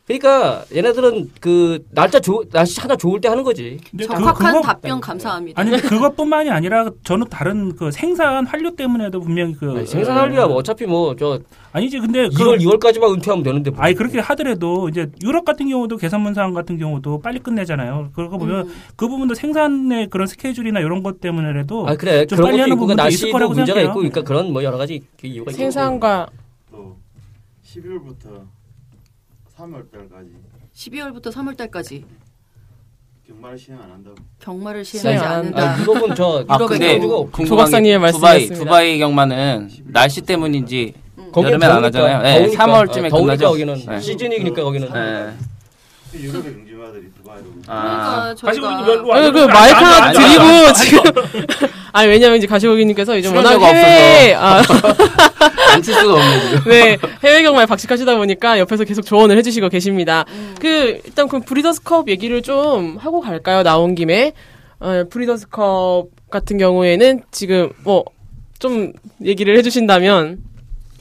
그러니까 얘네들은 그 날짜 좋 날씨 하나 좋을 때 하는 거지. 근데 그- 정확한 그거- 답변 감사합니다. 아니 그것뿐만이 아니라 저는 다른 그 생산 환류 때문에도 분명히 그 아니, 생산할리야 뭐 어차피 뭐 저 아니지 근데 그 2월 2월까지만 은퇴하면 되는데 뭐. 아니 그렇게 하더라도 이제 유럽 같은 경우도 계산문상 같은 경우도 빨리 끝내잖아요. 그러고 보면 음. 그 부분도 생산의 그런 스케줄이나 이런 것 때문에라도 아 그래 좀 그런 빨리 하는 있고 그 부분도 있을 거라고 문제가 생각해요. 있고 그러니까 그런 뭐 여러 가지 그 이유가 있고. 생산과 또 12월부터 3월 달까지 12월부터 3월 달까지 경마를 시행 안 한다고. 경마를 시행 시행하지 안 않는다. 아, 유럽은 저 아 근데. 궁금한 조 박사님의 게 두바이 말씀이었습니다. 두바이 경마는 날씨 때문인지 거기는 여름엔 안 더우니까, 하잖아요. 네, 더우니까. 3월쯤에 아, 더우니까 끝나죠. 거기는 네. 시즌이니까 거기는 네. 유럽의 경주마들이. 아, 그러니까 가시고 저희가 있는 거 아니, 그 마이크 하나 드리고 지금 아니 왜냐면 이제 가시고기님께서 이제 워낙 해외 아, 안칠 수가 없네 지금. 네 해외 경마에 박식하시다 보니까 옆에서 계속 조언을 해주시고 계십니다. 음. 그 일단 그 브리더스컵 얘기를 좀 하고 갈까요? 나온 김에 어, 브리더스컵 같은 경우에는 지금 뭐 좀 얘기를 해주신다면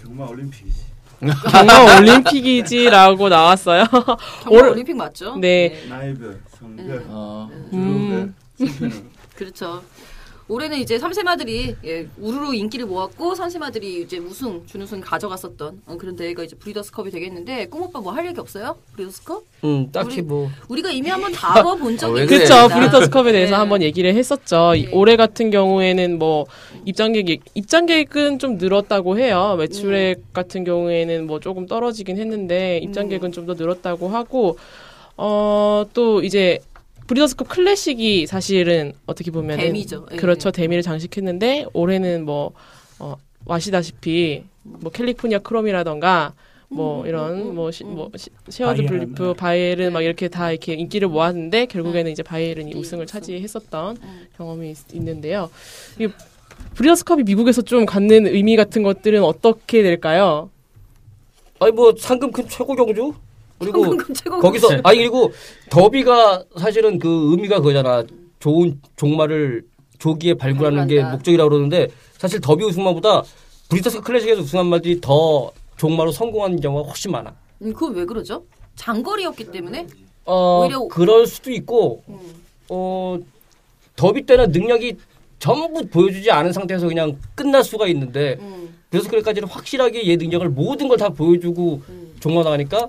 경마 올림픽이지. 경마 올림픽이지라고 나왔어요. 경마 올- 올림픽 맞죠? 네. 나이별, 성별, 어, 음. 주로별, 그렇죠. 올해는 이제 삼세마들이 예, 우르르 인기를 모았고 삼세마들이 이제 우승 준우승 가져갔었던 어, 그런 대회가 이제 브리더스컵이 되겠는데 꽁 오빠 뭐 할 얘기 없어요? 브리더스컵? 음 딱히 우리- 뭐 우리가 이미 한번 다뤄본 적이 왜 있습니다. 그래? 그렇죠. 브리더스컵에 대해서 네. 한번 얘기를 했었죠. 이 네. 올해 같은 경우에는 뭐 입장객 입장객은 좀 늘었다고 해요. 매출액 같은 경우에는 뭐 조금 떨어지긴 했는데 입장객은 좀더 늘었다고 하고 어 또 이제 브리더스컵 클래식이 사실은 어떻게 보면은 대미죠. 예. 그렇죠. 대미를 장식했는데 올해는 뭐 어, 아시다시피 뭐 캘리포니아 크롬이라던가 뭐 음, 이런 음, 뭐, 음, 시, 음. 뭐 시, 셰어드 블리프, 네. 바이에른 막 이렇게 다 이렇게 인기를 모았는데 결국에는 이제 바이에른이 네, 우승을 우승. 차지했었던 음. 경험이 있, 있는데요. 이 브리더스컵이 미국에서 좀 갖는 의미 같은 것들은 어떻게 될까요? 아니 뭐 상금 큰 최고 경주 그리고 거기서 아니 그리고 더비가 사실은 그 의미가 그거잖아. 좋은 종말을 조기에 발굴하는 게. 목적이라고 그러는데 사실 더비 우승만보다 브리터스 클래식에서 우승한 말들이 더 종마로 성공한 경우가 훨씬 많아. 음, 그건 왜 그러죠? 장거리였기 때문에. 어 오히려- 그럴 수도 있고 음. 어 더비 때는 능력이 전부 보여주지 않은 상태에서 그냥 끝날 수가 있는데 음, 그래서 그래까지는 확실하게 얘 능력을 모든 걸 다 보여주고 음. 종마 나가니까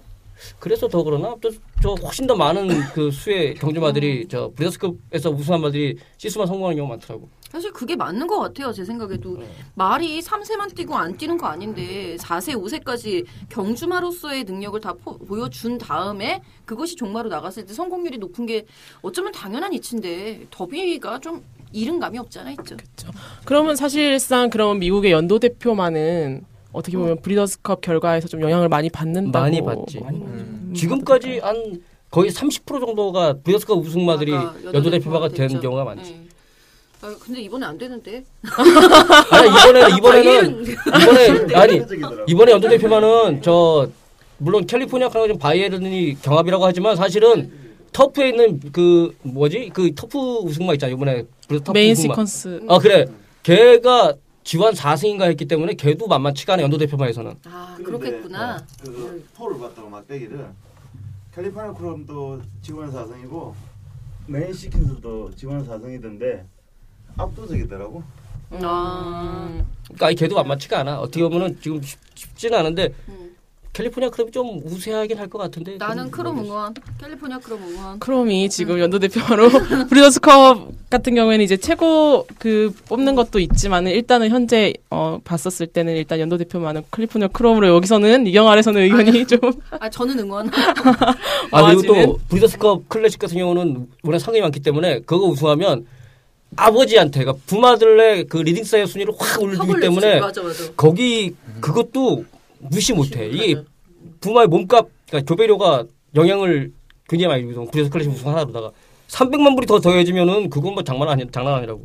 그래서 더 그러나 또 저 훨씬 더 많은 그 수의 경주마들이 저 브리더스컵에서 우승한 말들이 시스만 성공하는 경우가 많더라고. 사실 그게 맞는 것 같아요. 제 생각에도 네. 말이 3세만 뛰고 안 뛰는 거 아닌데 4세, 5세까지 경주마로서의 능력을 다 포- 보여준 다음에 그것이 종마로 나갔을 때 성공률이 높은 게 어쩌면 당연한 이치인데 더비가 좀 이른 감이 없잖아 있죠. 그러면 사실상 그러면 미국의 연도 대표만은 어떻게 보면 브리더스컵 결과에서 좀 영향을 많이 받는다고 많이 받지. 음, 지금까지 한 거의 30% 정도가 브리더스컵 우승마들이 연도 대표가 된. 경우가 많지. 네. 아, 근데 이번에 안 되는데. 아니 이번에는 이번에는 바이에른- 이번에 아니. 이번에 연도 대표만은 저 물론 캘리포니아 카나가 좀 바이에른이 경합이라고 하지만 사실은 터프에 있는 그 뭐지 그 터프 우승마 있잖아 이번에 메인 우승마. 시퀀스 아 그래 걔가 지원 4승인가 했기 때문에 걔도 만만치가 않아 연도 대표만에서는 아, 그렇겠구나. 어, 그 포를 봤다고 막대기를 캘리포니아 크롬도 지원 4승이고 메인 시킨스도 지원 4승이던데 압도적이더라고. 아. 음, 그러니까 걔도 만만치가 않아 어떻게 보면은 지금 쉽, 쉽지는 않은데 음. 캘리포니아 크럼이 좀 우세하긴 할 것 같은데. 나는 좀 크롬. 응원. 캘리포니아 크롬 응원. 크롬이 지금 연도 대표로 브리더스컵 같은 경우에는 이제 최고 그 뽑는 것도 있지만 일단은 현재 어 봤었을 때는 일단 연도 대표만은 캘리포니아 크롬으로 여기서는 이경 아래서는 의견이 좀 아 저는 응원. 아 그리고? 또 브리더스컵 클래식 같은 경우는 워낙 상금이 많기 때문에 그거 우승하면 아버지한테 그러니까 부마들의 그 leading sire 순위를 확확 때문에. 맞아 맞아. 거기 그것도 무시 못해. 이게 부마의 몸값 그러니까 교배료가 영향을 굉장히 많이 주거든. 그래서 클래식 우승 하나 로다가 300만 불이 더 더해지면은 그건 뭐 장난 아니 장난 아니라고.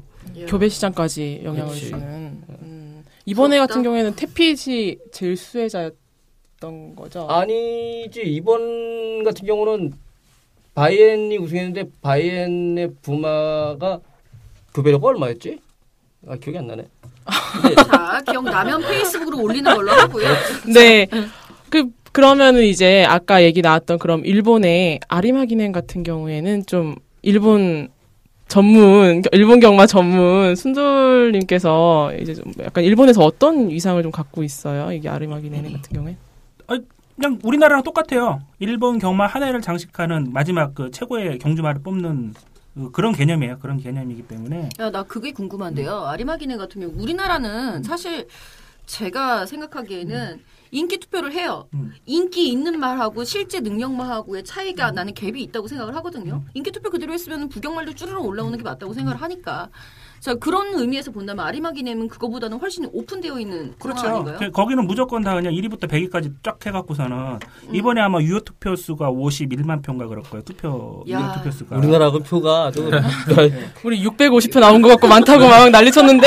교배 시장까지 영향을 그렇지. 주는. 음. 이번에 부럽다. 같은 경우에는 태핏이 제일 수혜자였던 거죠. 아니지 이번 같은 경우는 바이엔이 우승했는데 바이엔의 부마가 교배료가 얼마였지? 아 기억이 안 나네. 자 기억나면 페이스북으로 올리는 걸로 하고요. 네. 그 그러면은 이제 아까 얘기 나왔던 그럼 일본의 아리마기넨 같은 경우에는 좀 일본 전문 일본 경마 전문 순돌님께서 이제 좀 약간 일본에서 어떤 위상을 좀 갖고 있어요? 이게 아리마기넨 같은 경우에? 그냥 우리나라랑 똑같아요. 일본 경마 한 해를 장식하는 마지막 그 최고의 경주마를 뽑는 그 그런 개념이에요. 그런 개념이기 때문에 야, 나 그게 궁금한데요. 아리마기네 같은 경우 우리나라는 사실 제가 생각하기에는 인기 투표를 해요. 음. 인기 있는 말하고 실제 능력말하고의 차이가 나는 갭이 있다고 생각을 하거든요. 인기 투표 그대로 했으면 부경말도 쭈르륵 올라오는 게 맞다고 생각을 하니까. 자 그런 의미에서 본다면 아리마기네는 그거보다는 훨씬 오픈되어 있는 상황 그렇죠. 아닌가요? 그- 거기는 무조건 다 그냥 1위부터 100위까지 쫙 해갖고서는 이번에 아마 유효 투표 수가 51만 표인가 그럴 거예요. 투표 유효 야. 투표 수가. 우리나라 그 표가 좀 우리 650표 나온 것 같고 많다고 막 난리쳤는데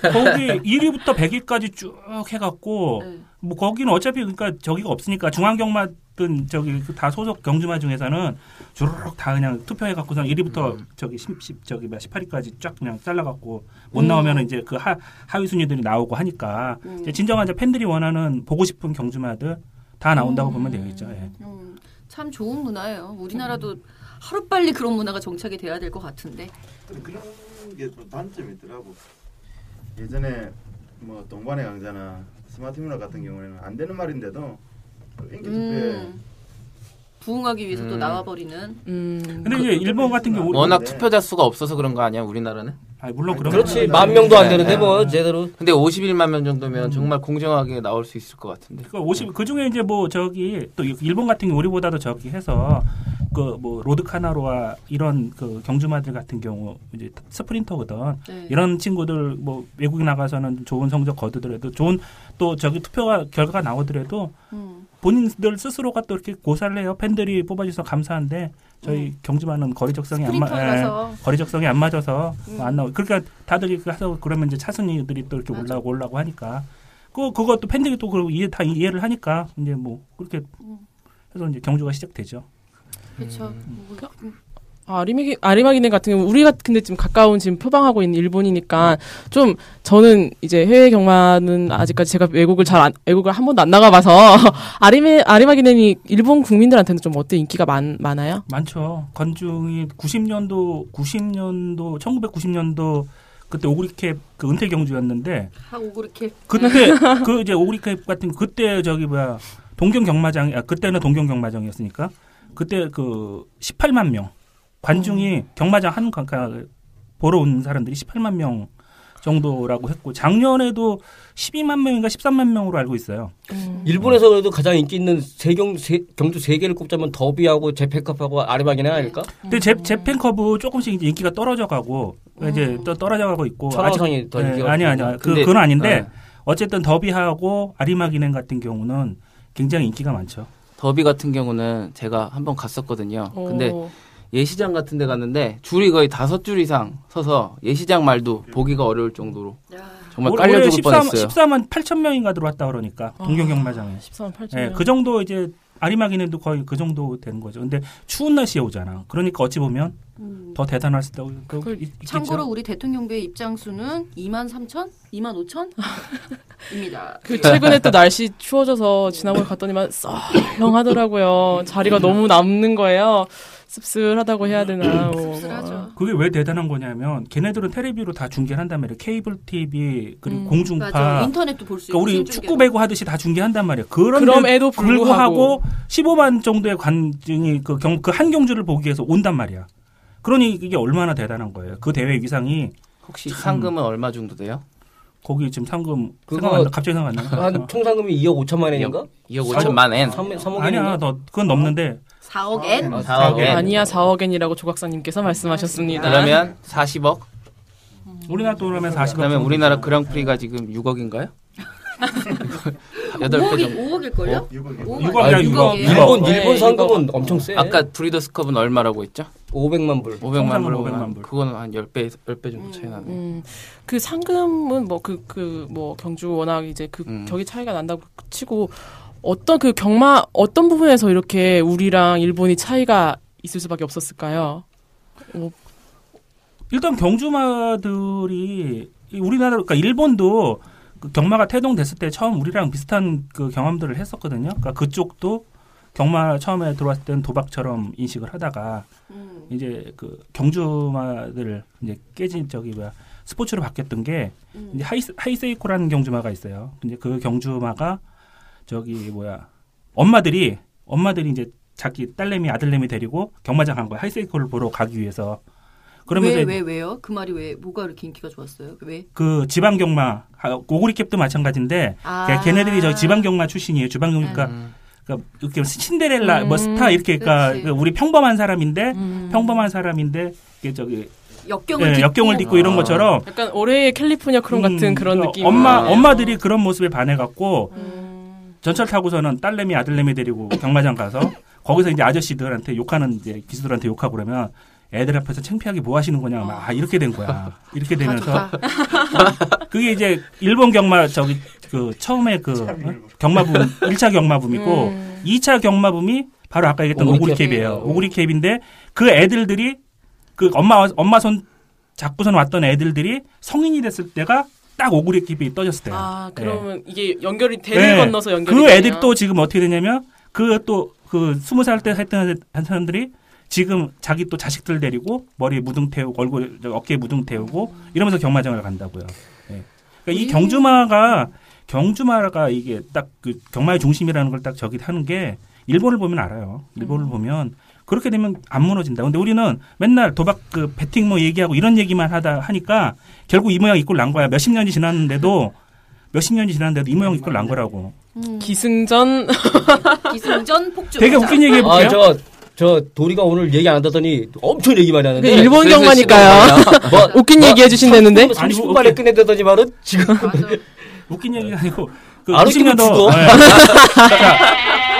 거기 1위부터 100위까지 쭉 해갖고 네. 뭐 거기는 어차피 그러니까 저기가 없으니까 중앙경마든 저기 그다 소속 경주마 중에서는 주르륵 다 그냥 투표해 갖고서 1위부터 저기 10, 10 저기 뭐 18위까지 쫙 그냥 잘라 갖고 못 음. 나오면 은 이제 그 하, 하위 순위들이 나오고 하니까 음. 이제 진정한 이제 팬들이 원하는 보고 싶은 경주마들 다 나온다고 보면 되겠죠. 예. 음, 참 좋은 문화예요. 우리나라도 하루 빨리 그런 문화가 정착이 돼야 될 것 같은데. 근데 그런 게 또 단점이 있더라고. 예전에 뭐 동반의 강자나 스마트 문화 같은 경우에는 안 되는 말인데도 그 인기 투표에 음, 부응하기 위해서 또 음. 나와버리는. 음. 근데 이제 일본 같은 경우 워낙 네. 투표자 수가 없어서 그런 거 아니야 우리나라는? 아, 물론 그런 그렇지 만 명도 안 되는데 네. 뭐 제대로 근데 51만 명 정도면 정말 공정하게 나올 수 있을 것 같은데. 그러니까 50, 그 중에 이제 뭐 저기 또 일본 같은 경우 우리보다도 저기 해서 그 뭐 로드 카날로아 이런 그 경주마들 같은 경우 이제 스프린터거든. 네. 이런 친구들 뭐 외국에 나가서는 좋은 성적 거두더라도 좋은 또 저기 투표가 결과가 나오더라도 음. 본인들 스스로가 또 이렇게 고사를 해요. 팬들이 뽑아주셔서 감사한데 저희 경주마는 거리 적성이 안 마, 예. 거리 적성이 안 맞아서 음. 안 나오. 그러니까 다들 이렇게 해서 그러면 이제 차순위들이 또 이렇게 맞아. 올라오고 올라고 하니까 그 그것도 팬들이 또 그리고 이해 다 이해를 하니까 이제 뭐 그렇게 음. 해서 이제 경주가 시작되죠. 그렇죠. 아, 아리마기, 아리마기네 같은 경우, 우리가 근데 지금 가까운 지금 표방하고 있는 일본이니까, 좀, 저는 이제 해외 경마는 아직까지 제가 외국을 잘 안, 외국을 한 번도 안 나가봐서, 아리메, 아리마기네이 일본 국민들한테는 좀 어때 인기가 많, 많아요? 많죠. 건중이 90년도 90년도 1990년도 그때 오그리캡 그 은퇴 경주였는데 하고 그렇게 그때 그 이제 오그리캡 같은 그때 저기 뭐야 동경 경마장 아 그때는 동경 경마장이었으니까 그때 그 18만 명 관중이 경마장 한 가- 가- 보러 온 사람들이 18만 명 정도라고 했고 작년에도 12만 명인가 13만 명으로 알고 있어요. 일본에서 그래도 가장 인기 있는 세경 세, 경주 세 개를 꼽자면 더비하고 제페컵하고 아리마기네 아닐까? 근데 제 제팬컵은 조금씩 이제 인기가 떨어져가고 이제 또 떨어져가고 있고 아직- 더 네, 인기가 아니 아니 없구나. 그 근데- 그건 아닌데 네. 어쨌든 더비하고 아리마기넨 같은 경우는 굉장히 인기가 많죠. 더비 같은 경우는 제가 한번 갔었거든요. 근데 오. 예시장 같은 데 갔는데 줄이 거의 다섯 줄 이상 서서 예시장 말도 보기가 어려울 정도로 야, 정말 올- 깔려 죽을 14만, 뻔했어요. 14만 8천 명인가 들어왔다 그러니까 아. 동경 경마장에. 13만 8천. 예, 그 정도 이제 아리마기넨도 거의 그 정도 되는 거죠. 근데 추운 날씨에 오잖아. 그러니까 어찌 보면 음. 더 대단할 수도 있고 그걸 있- 있겠죠. 참고로 우리 대통령배의 입장 수는 2만 3천? 2만 5천? 입니다. 그 최근에 또 날씨 추워져서 지난번에 갔더니만 썰렁하더라고요. 자리가 너무 남는 거예요. 씁쓸하다고 해야 되나. 뭐. 씁쓸하죠. 그게 왜 대단한 거냐면 걔네들은 테레비로 다 중계를 한단 말이에요. 케이블 TV 그리고 음. 공중파 맞아. 인터넷도 볼 수 있고. 그러니까 우리. 축구 배구 하듯이 다 중계한단 말이에요. 그런데 그럼에도 불구하고 15만 정도의 관중이 그경그한 경주를 보기 위해서 온단 말이야. 그러니 이게 얼마나 대단한 거예요. 그 대회 위상이 혹시 참. 상금은 얼마 정도 돼요? 거기 지금 상금 그거 생각 안 나, 갑자기 생각 안 나. 한 총상금이 2억 5천만 엔인가? 2억 5천만 엔. 3, 3억 아니야, 너 그건 넘는데 4억 엔? 아, 4억 엔. 아니야 4억엔이라고 조각사님께서 말씀하셨습니다. 그러면 40억? 우리나라 돈으로 하면 40억. 그러면 우리나라 그랑프리가 지금 6억인가요? 8배 5억이, 정도. 5억일걸요? 6억이 5억 육억이야, 아니, 육억. 육억이에요. 일본 네, 일본 상금은 엄청 세. 아까 브리더스컵은 얼마라고 했죠? 500만 불. 500만 불. 500만 불. 그거는 한 10배 10배 정도 차이 나네. 음, 그 상금은 뭐 그 그 뭐 경주 워낙 이제 그 음. 격이 차이가 난다고 치고 어떤 그 경마 어떤 부분에서 이렇게 우리랑 일본이 차이가 있을 수밖에 없었을까요? 어, 일단 경주마들이 이 우리나라 그러니까 일본도 그 경마가 태동됐을 때 처음 우리랑 비슷한 그 경험들을 했었거든요. 그러니까 그쪽도 경마 처음에 들어왔을 때는 도박처럼 인식을 하다가 음. 이제 그 경주마들 이제 깨진 저기 뭐야 스포츠로 바뀌었던 게 음. 이제 하이 하이세이코라는 경주마가 있어요. 근데 그 경주마가 저기 뭐야 엄마들이 엄마들이 이제 자기 딸내미 아들내미 데리고 경마장 간 거야. 하이세이코를 보러 가기 위해서. 그러면 왜, 왜, 왜요? 그 말이 왜, 뭐가 이렇게 인기가 좋았어요? 왜? 그 지방 경마 아, 오구리캡도 마찬가지인데 아. 걔네들이 저 지방 경마 출신이에요. 지방 경마 그러니까, 음. 그러니까 이렇게 신데렐라 뭐 음, 스타 이렇게 그러니까 그치. 그 우리 평범한 사람인데 음. 평범한 사람인데 이게 저기 역경을 예, 딛고 역경을 딛고 이런 아. 것처럼 약간 올해의 캘리포니아 크롬 음, 같은 그런 그 느낌. 엄마 아. 엄마들이 그런 모습에 반해갖고 음. 전철 타고서는 딸내미 아들내미 데리고 경마장 가서 거기서 이제 아저씨들한테 욕하는 이제 기수들한테 욕하고 그러면 애들 앞에서 창피하게 뭐 하시는 거냐 막 아, 이렇게 된 거야 이렇게 되면서 다 좋다. 그게 이제 일본 경마 저기 그 처음에 그 어? 경마붐 1차 경마붐이고 음. 2차 경마붐이 바로 아까 얘기했던 오구리 오구리캡이에요. 캡. 오구리 캡인데 그 애들들이 그 엄마 엄마 손 잡고선 왔던 애들들이 성인이 됐을 때가 딱 오구리캡이 떠졌을 때예요. 아 네. 그러면 이게 연결이 대를 네. 건너서 연결이 그 되네요. 또 지금 어떻게 되냐면 그 또 그 스무 살 때 했던 한 사람들이 지금 자기 또 자식들 데리고 머리에 무등 태우고 얼굴 저 어깨에 무등 태우고 이러면서 경마장을 간다고요. 예. 그러니까 이 경주마가 경주마가 이게 딱 그 경마의 중심이라는 걸 딱 저기 하는 게 일본을 보면 알아요. 일본을 보면 그렇게 되면 안 무너진다. 근데 우리는 맨날 도박 그 배팅 뭐 얘기하고 이런 얘기만 하다 하니까 결국 이 모양 이꼴 난 거야. 몇십 년이 지났는데도 몇십 년이 지났는데도 이 모양 이꼴 난 거라고. 음. 기승전 기승전 폭주. 되게 웃긴 얘기 해볼게요. 아, 저, 저, 도리가 오늘 얘기 안 하더니 엄청 얘기 많이 하는데. 일본 그래서 경마니까요. 뭐, 웃긴 얘기 해주신다는데 30분 아니, 만에 오케이. 끝낸다더니만은 지금. 웃긴 얘기가 아니고 그안 웃기면 죽어. 네. 그러니까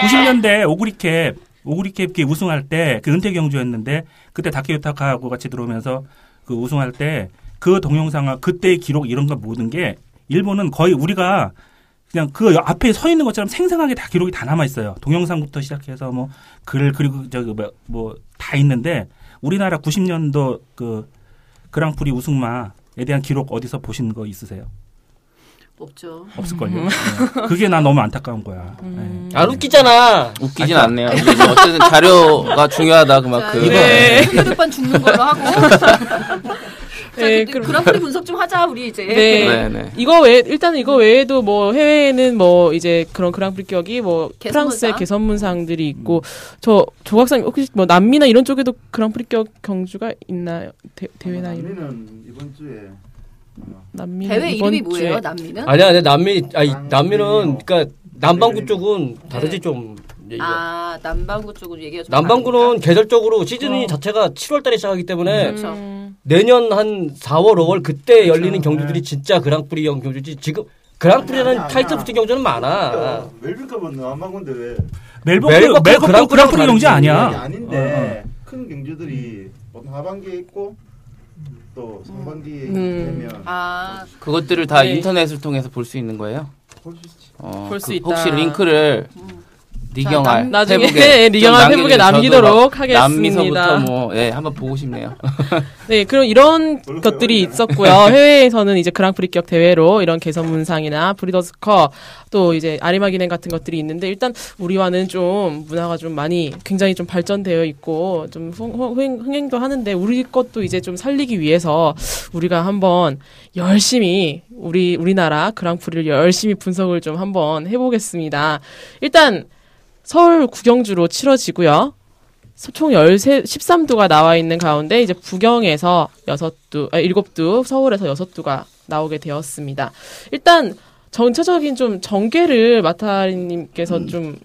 90년대 오구리캡 오구리캡 그 우승할 때 그 은퇴 경주였는데 그때 다케유타카하고 같이 들어오면서 그 우승할 때 그 동영상과 그때의 기록 이런 거 모든 게 일본은 거의 우리가 그냥 그 앞에 서 있는 것처럼 생생하게 다 기록이 다 남아 있어요. 동영상부터 시작해서 뭐 글 그리고 저기 뭐 다 있는데 우리나라 90년도 그 그랑프리 우승마에 대한 기록 어디서 보신 거 있으세요? 없죠. 없을걸요. 네. 그게 나 너무 안타까운 거야. 음. 네. 안 웃기잖아. 웃기진 않네요. 이게 뭐 어쨌든 자료가 중요하다 자, 그만큼. 이거 네. 흑요독반 죽는 걸로 하고. 자, 네, 그, 그랑프리 분석 좀 하자 우리 이제. 네. 네, 네. 이거 외 일단은 이거 외에도 뭐 해외에는 뭐 이제 그런 그랑프리 격이 뭐 개선문상? 프랑스의 개선문상들이 있고 저 조각상 혹시 뭐 남미나 이런 쪽에도 그랑프리 격 경주가 있나요? 대, 대회나 이런 우리는 이번 주에 어, 남미 대회 이름이 뭐예요? 남미는? 아니야, 아니야, 남미, 아니, 남미 남미는, 뭐. 그니까, 남반구 네. 쪽은 다르지 네. 좀. 얘기가. 아 남반구 쪽으로 얘기가 좀 남반구는 계절적으로 시즌이 어. 자체가 7월 달에 시작하기 때문에 그렇죠. 음, 내년 한 4월, 5월 그때 열리는 그렇죠. 경주들이 네. 진짜 그랑프리형 경주지. 지금 그랑프리라는 타이틀. 붙은 경주는 많아. 왜 멜버크 멜버크 멜버크 그랑프리랑 그랑프리 경주 아니야. 아닌데 큰 경주들이 보통 하반기에 있고 또 상반기에 음. 되면 아 그것들을 다 네. 인터넷을 통해서 볼 수 있는 거예요. 볼수 있지. 어, 볼수 그 있다. 혹시 링크를 리경알 남- 나중에 페북에 리경알 좀 페북에. 남기도록 막 하겠습니다. 남미서부터 뭐 예, 한번 보고 싶네요. 네, 그럼 이런 것들이 있었고요. 해외에서는 이제 그랑프리격 대회로 이런 개선 문상이나 브리더스컵 또 이제 아리마 기행 같은 것들이 있는데 일단 우리와는 좀 문화가 좀 많이 굉장히 좀 발전되어 있고 좀 흥- 흥- 흥행 도 하는데 우리 것도 이제 좀 살리기 위해서 우리가 한번 열심히 우리 우리나라 그랑프리를 열심히 분석을 좀 한번 해보겠습니다. 일단 서울 구경주로 치러지고요. 총 13, 13두가 나와 있는 가운데 이제 부경에서 6두, 아, 7두, 서울에서 6두가 나오게 되었습니다. 일단 전체적인 좀 전개를 마타리님께서 좀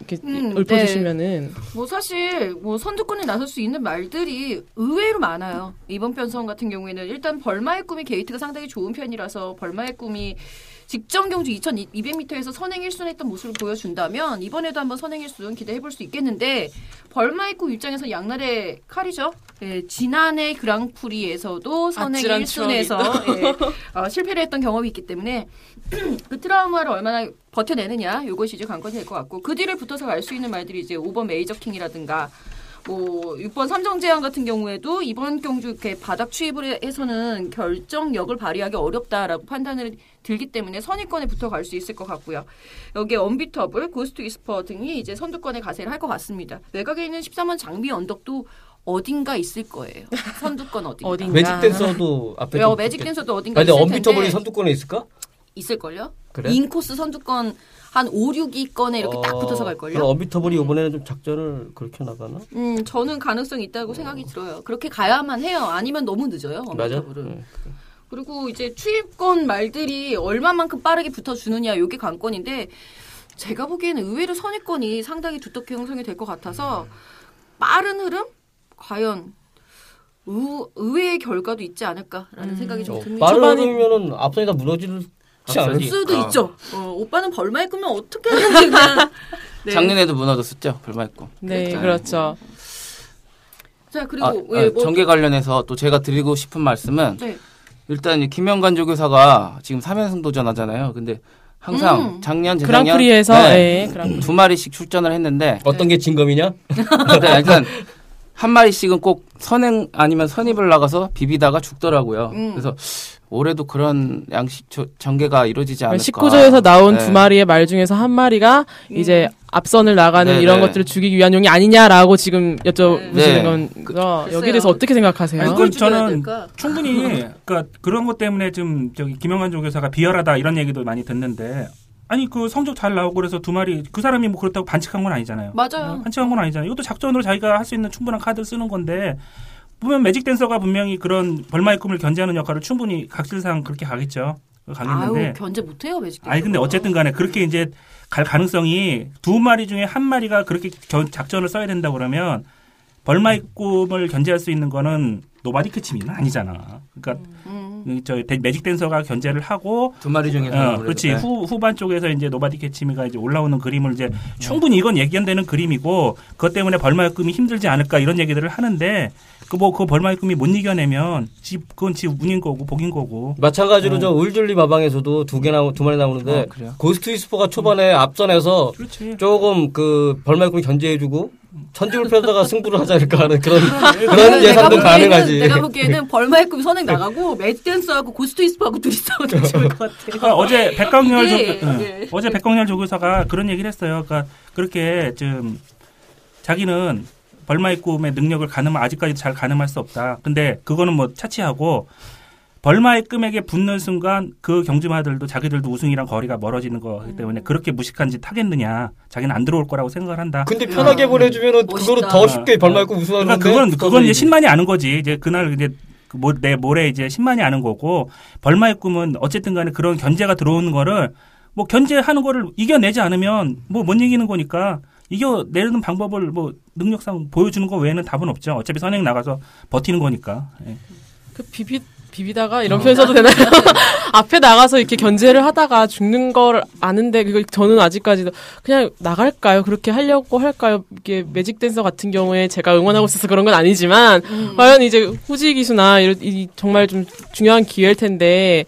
이렇게 음, 읊어주시면은 뭐 사실 뭐 선두권에 나설 수 있는 말들이 의외로 많아요. 이번 편성 같은 경우에는 일단 벌마의 꿈이 게이트가 상당히 좋은 편이라서 벌마의 꿈이 직전 경주 2200m에서 선행 1순 했던 모습을 보여준다면 이번에도 한번 선행 1순 기대해볼 수 있겠는데 벌마의 꿈 입장에서 양날의 칼이죠. 예, 지난해 그랑프리에서도 선행 아찔한 1순에서 예, 어, 실패를 했던 경험이 있기 때문에 그 트라우마를 얼마나 버텨내느냐 이것이 이제 관건이 될 것 같고 그 뒤를 붙어서 갈수 있는 말들이 이제 5번 메이저킹이라든가 뭐 6번 삼성제약 같은 경우에도 이번 경주 이렇게 바닥 추입을 해서는 결정력을 발휘하기 어렵다라고 판단을 들기 때문에 선두권에 붙어 갈 수 있을 것 같고요. 여기에 언비터블, 고스트 위스퍼 등이 이제 선두권에 가세를 할 것 같습니다. 외곽에 있는 13번 장미 언덕도 어딘가 있을 거예요. 선두권 어딘가. 어딘가. 매직 댄서도 앞에 어, 좀 매직 댄서도 어딘가 아니, 근데 있을 텐데 언비터블이 선두권에 있을까? 있을걸요? 그래? 인코스 선두권 한 5, 6위권에 이렇게 딱 어, 붙어서 갈걸요? 그럼 언비터블이 이번에는 좀 작전을 그렇게 나가나? 음, 저는 가능성이 있다고 생각이 들어요. 그렇게 가야만 해요. 아니면 너무 늦어요. 맞아. 언비터블은. 네. 그리고 이제 추입권 말들이 얼마만큼 빠르게 붙어주느냐 이게 관건인데 제가 보기에는 의외로 선입권이 상당히 두텁게 형성이 될 것 같아서 빠른 흐름 과연 의, 의외의 결과도 있지 않을까라는 생각이 좀 듭니다. 빠른 초반에- 흐름이면은 앞선이 다 무너지 지 않을 앞선이. 수도 어. 있죠. 어, 오빠는 벌마에 끄면 어떻게 하는지 그냥. 네. 작년에도 무너졌었죠 벌마 있고. 네, 그렇죠. 자 그리고 아, 왜 아, 뭐, 전개 관련해서 또 제가 드리고 싶은 말씀은 네. 일단 이 김영관 조교사가 지금 3연승 도전하잖아요. 근데 항상 음. 작년 재작년 그랑프리에서 네, 네, 그랑프리. 두 마리씩 출전을 했는데 어떤 게 진검이냐? 네, 일단 한 마리씩은 꼭 선행 아니면 선입을 나가서 비비다가 죽더라고요. 음. 그래서 올해도 그런 양식 조- 전개가 이루어지지 않을까. 19조에서 나온 네. 두 마리의 말 중에서 한 마리가 이제 앞선을 나가는 네, 이런 네. 것들을 죽이기 위한 용이 아니냐라고 지금 여쭤보시는 네. 건 글쎄요. 여기에 대해서 어떻게 생각하세요? 아니, 그건 저는 될까? 충분히 그러니까 그런 것 때문에 좀 저기 김영환 조교사가 비열하다 이런 얘기도 많이 듣는데 아니 그 성적 잘 나오고 그래서 두 마리 그 사람이 뭐 그렇다고 반칙한 건 아니잖아요. 맞아요. 반칙한 건 아니잖아요. 이것도 작전으로 자기가 할 수 있는 충분한 카드를 쓰는 건데 보면 매직 댄서가 분명히 그런 벌마의 꿈을 견제하는 역할을 충분히 각질상 그렇게 가겠죠. 가겠는데 아유 견제 못해요 매직. 아니 근데 어쨌든 간에 그렇게 이제 갈 가능성이 두 마리 중에 한 마리가 그렇게 견- 작전을 써야 된다 그러면 벌마의 꿈을 견제할 수 있는 거는 노바디 캐치미는 아니잖아. 그러니까 음. 이저 대- 매직 댄서가 견제를 하고 두 마리 중에서 어, 그렇지 후 후반 쪽에서 이제 노바디 캐치미가 이제 올라오는 그림을 이제 충분히 이건 예견되는 그림이고 그것 때문에 벌마의 꿈이 힘들지 않을까 이런 얘기들을 하는데 그뭐 그 벌마의 꿈이 못 이겨내면 지 그건 지 운인 거고 복인 거고 마찬가지로 저 울즐리 마방에서도 두 개 나오 두 마리 나오는데 어, 그래요? 고스트 위스퍼가 초반에 앞선에서 그렇지. 조금 그 벌마의 꿈 견제해주고 천지불패가 승부를 하지 않을까 하는 그런 그런 내가 예상도 보기에는- 가능하지. 내가 보기에는 벌마의 꿈 선행 나가고 매직댄서하고 고스트 위스퍼하고 둘이 싸워도 좋을 것 같아. 그러니까 어제 백광열 조, 예, 응. 예. 어제 백광열 조교사가 그런 얘기를 했어요. 그러니까 그렇게 좀 자기는 벌마의 꿈의 능력을 가늠 아직까지 잘 가늠할 수 없다. 근데 그거는 뭐 차치하고 벌마의 꿈에게 붙는 순간 그 경주마들도 자기들도 우승이랑 거리가 멀어지는 거기 때문에 그렇게 무식한 짓 하겠느냐. 자기는 안 들어올 거라고 생각을 한다. 근데 편하게 보내주면은 멋있다. 그거로 더 쉽게 벌말 꿈 우승하는데. 그러니까 그건 그건 이제 신만이 아는 거지. 이제 그날 이제 그 모- 내 모레 이제 신만이 아는 거고 벌마의 꿈은 어쨌든 간에 그런 견제가 들어오는 거를 뭐 견제하는 거를 이겨내지 않으면 뭐 못 이기는 거니까 이겨내는 방법을 뭐 능력상 보여주는 거 외에는 답은 없죠. 어차피 선행 나가서 버티는 거니까. 예. 그 비비 비비다가 이런 표현 써도 되나요? 앞에 나가서 이렇게 견제를 하다가 죽는 걸 아는데 그걸 저는 아직까지도 그냥 나갈까요? 그렇게 하려고 할까요? 이게 매직 댄서 같은 경우에 제가 응원하고 있어서 그런 건 아니지만 과연 이제 후지 기수나 이런 이 정말 좀 중요한 기회일 텐데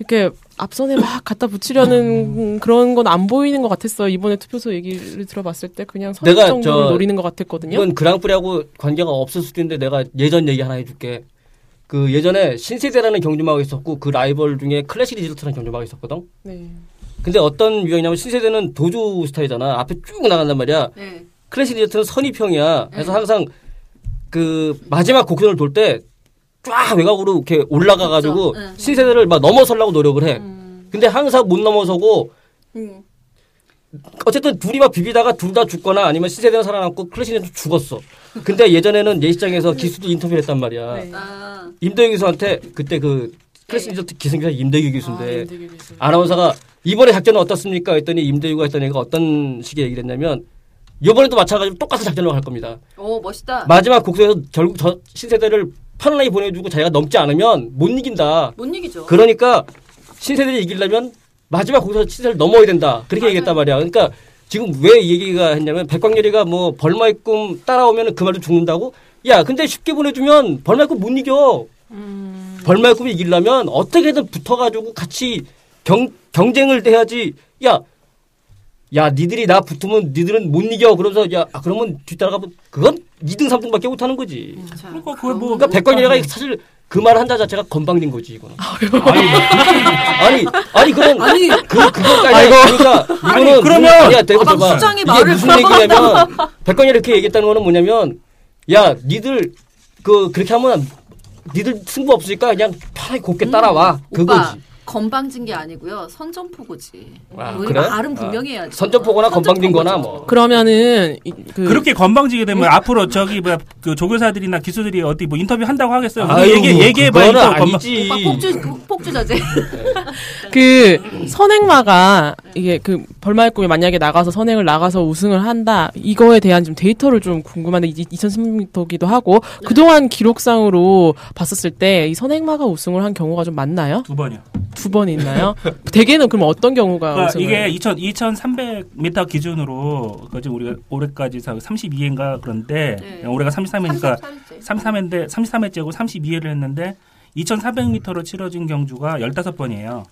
이렇게 앞선에 막 갖다 붙이려는 그런 건 안 보이는 것 같았어요. 이번에 투표소 얘기를 들어봤을 때 그냥 선입 내가 정도를 저- 노리는 것 같았거든요. 이건 그랑프리하고 관계가 없을 수도 있는데 내가 예전 얘기 하나 해줄게. 그 예전에 신세대라는 경주마가 있었고 그 라이벌 중에 클래식 리조트라는 경주마가 있었거든. 네. 근데 어떤 유형이냐면 신세대는 도주 스타일이잖아. 앞에 쭉 나간단 말이야. 네. 클래식 리조트는 선입형이야. 그래서 음. 항상 그 마지막 곡선을 돌 때 쫙 외곽으로 이렇게 올라가가지고 그렇죠. 응. 신세대를 막 넘어서려고 노력을 해. 음. 근데 항상 못 넘어서고 음. 어쨌든 둘이 막 비비다가 둘 다 죽거나 아니면 신세대는 살아남고 클래식은 죽었어. 근데 예전에는 예시장에서 기수도 인터뷰를 했단 말이야. 네. 아. 임대규 교수한테 그때 그 클래식 리조트 기승기사 임대규 아, 교수인데 임대규 교수. 아나운서가 이번에 작전은 어떻습니까? 했더니 임대규가 했던 얘기가 어떤 식의 얘기를 했냐면 이번에도 마찬가지로 똑같은 작전으로 갈 겁니다. 오 멋있다. 마지막 곡선에서 결국 저 신세대를 파란라인 보내주고 자기가 넘지 않으면 못 이긴다. 못 이기죠. 그러니까 신세대를 이기려면 마지막 곡선에서 신세대를 넘어야 된다. 그렇게 맞아요. 얘기했단 말이야. 그러니까 지금 왜이 얘기가 했냐면 백광열이가 뭐 벌마의 꿈 따라오면 그 말도 죽는다고? 야 근데 쉽게 보내주면 벌마의 꿈 못 이겨. 벌마의 꿈이 이기려면 어떻게든 붙어가지고 같이 경, 경쟁을 해야지. 야, 야, 니들이 나 붙으면 니들은 못 이겨. 그러면서 야, 아, 그러면 뒤따라가면 그건 2등, 3등밖에 못 하는 거지. 자, 그러니까 그걸 뭐 그러니까 백광열이가 사실 그 말 한자 자체가 건방진 거지 이거는. 아니, 아니 그건 아니 그 그거까지 그러니까 이거는 그러면- 아니야 대고 아, 막 봐봐. 수장이 이게 말을 무슨 얘기냐면 백건이 이렇게 얘기했다는 거는 뭐냐면 야 니들 그 그렇게 하면 니들 승부 없으니까 그냥 편하게 곱게 따라와 음, 오빠 그거지. 건방진 게 아니고요 선전포고지. 아, 우리 그래? 말은 어. 분명히 해야지. 선전포고나 건방진거나 뭐. 그러면은 이- 그 그렇게 건방지게 되면 앞으로 저기 뭐그 조교사들이나 기수들이 어디 뭐 인터뷰 한다고 하겠어요. 우리 아유, 얘기 얘기해봐 그거는 또 건방. 아니지. 오빠 폭주 폭주 자제. 그 선행마가 이게 그 벌마의 꿈이 만약에 나가서 선행을 나가서 우승을 한다 이거에 대한 좀 데이터를 좀 궁금한데 2010m기도 하고 그동안 기록상으로 봤었을 때 이 선행마가 우승을 한 경우가 좀 많나요? 두 번이요. 두 번 있나요? 대개는 그럼 어떤 경우가 그러니까 우승을? 이게 2,000, 2,300m 기준으로 그 지금 우리가 올해까지 32회인가 그런데 네. 올해가 33회니까 33일째. 33 회인데 33회째고 32회를 했는데 2,400m로 치러진 경주가 15번이에요.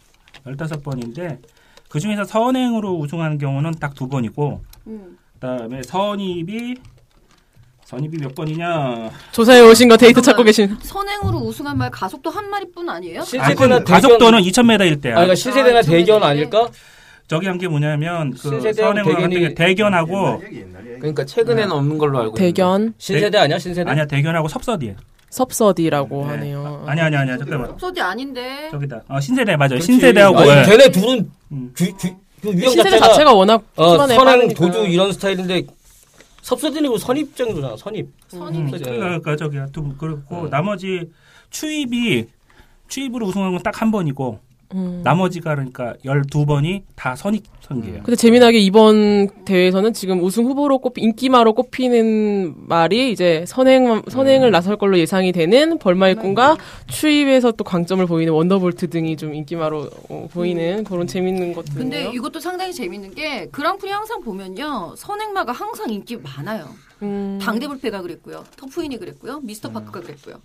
15번인데 그 중에서 선행으로 우승한 경우는 딱 두 번이고 음. 그다음에 선입이 선입이 몇 번이냐? 조사해 오신 거 데이터 찾고. 계신. 선행으로 우승한 말 가속도 한 마리뿐 아니에요? 아, 신세대나 그건 가속도는 2,000m일 때야. 아니, 그러니까 신세대나 아, 대견. 아닐까? 저기 한 게 뭐냐면 그 선행으로 대견이- 대견하고 옛날 얘기, 옛날 얘기. 그러니까 최근에는 없는 걸로 알고 있는데. 대견 신세대 아니야 신세대? 아니야 대견하고 섭서디에. 섭서디라고 네. 하네요. 아니 아니 아니야 잠깐만 속소디 아닌데. 저기다 어, 신세대 맞아요 그렇지. 신세대하고 아니, 예. 걔네 둘은 음. 주, 주, 그 유형 신세대 자체가, 자체가 워낙 어, 선행 빠르니까. 도주 이런 스타일인데 섭서디는 그 선입장이잖아 선입. 선임이 음. 그러니까 저기야 두 그렇고 음. 나머지 추입이 추입으로 우승한 건 딱 한 번이고 음. 나머지가 그러니까 12번이 다 선입 선기예요. 근데 재미나게 이번 대회에서는 지금 우승 후보로 꼽 인기마로 꼽히는 말이 이제 선행 선행을 나설 걸로 예상이 되는 벌마의 꿈과 추입에서 또 강점을 보이는 원더볼트 등이 좀 인기마로 어, 보이는 그런 재밌는 것들이네요. 근데 이것도 상당히 재밌는 게 그랑프리 항상 보면요 선행마가 항상 인기 많아요. 음. 당대불패가 그랬고요. 터프인이 그랬고요. 미스터 파크가 그랬고요.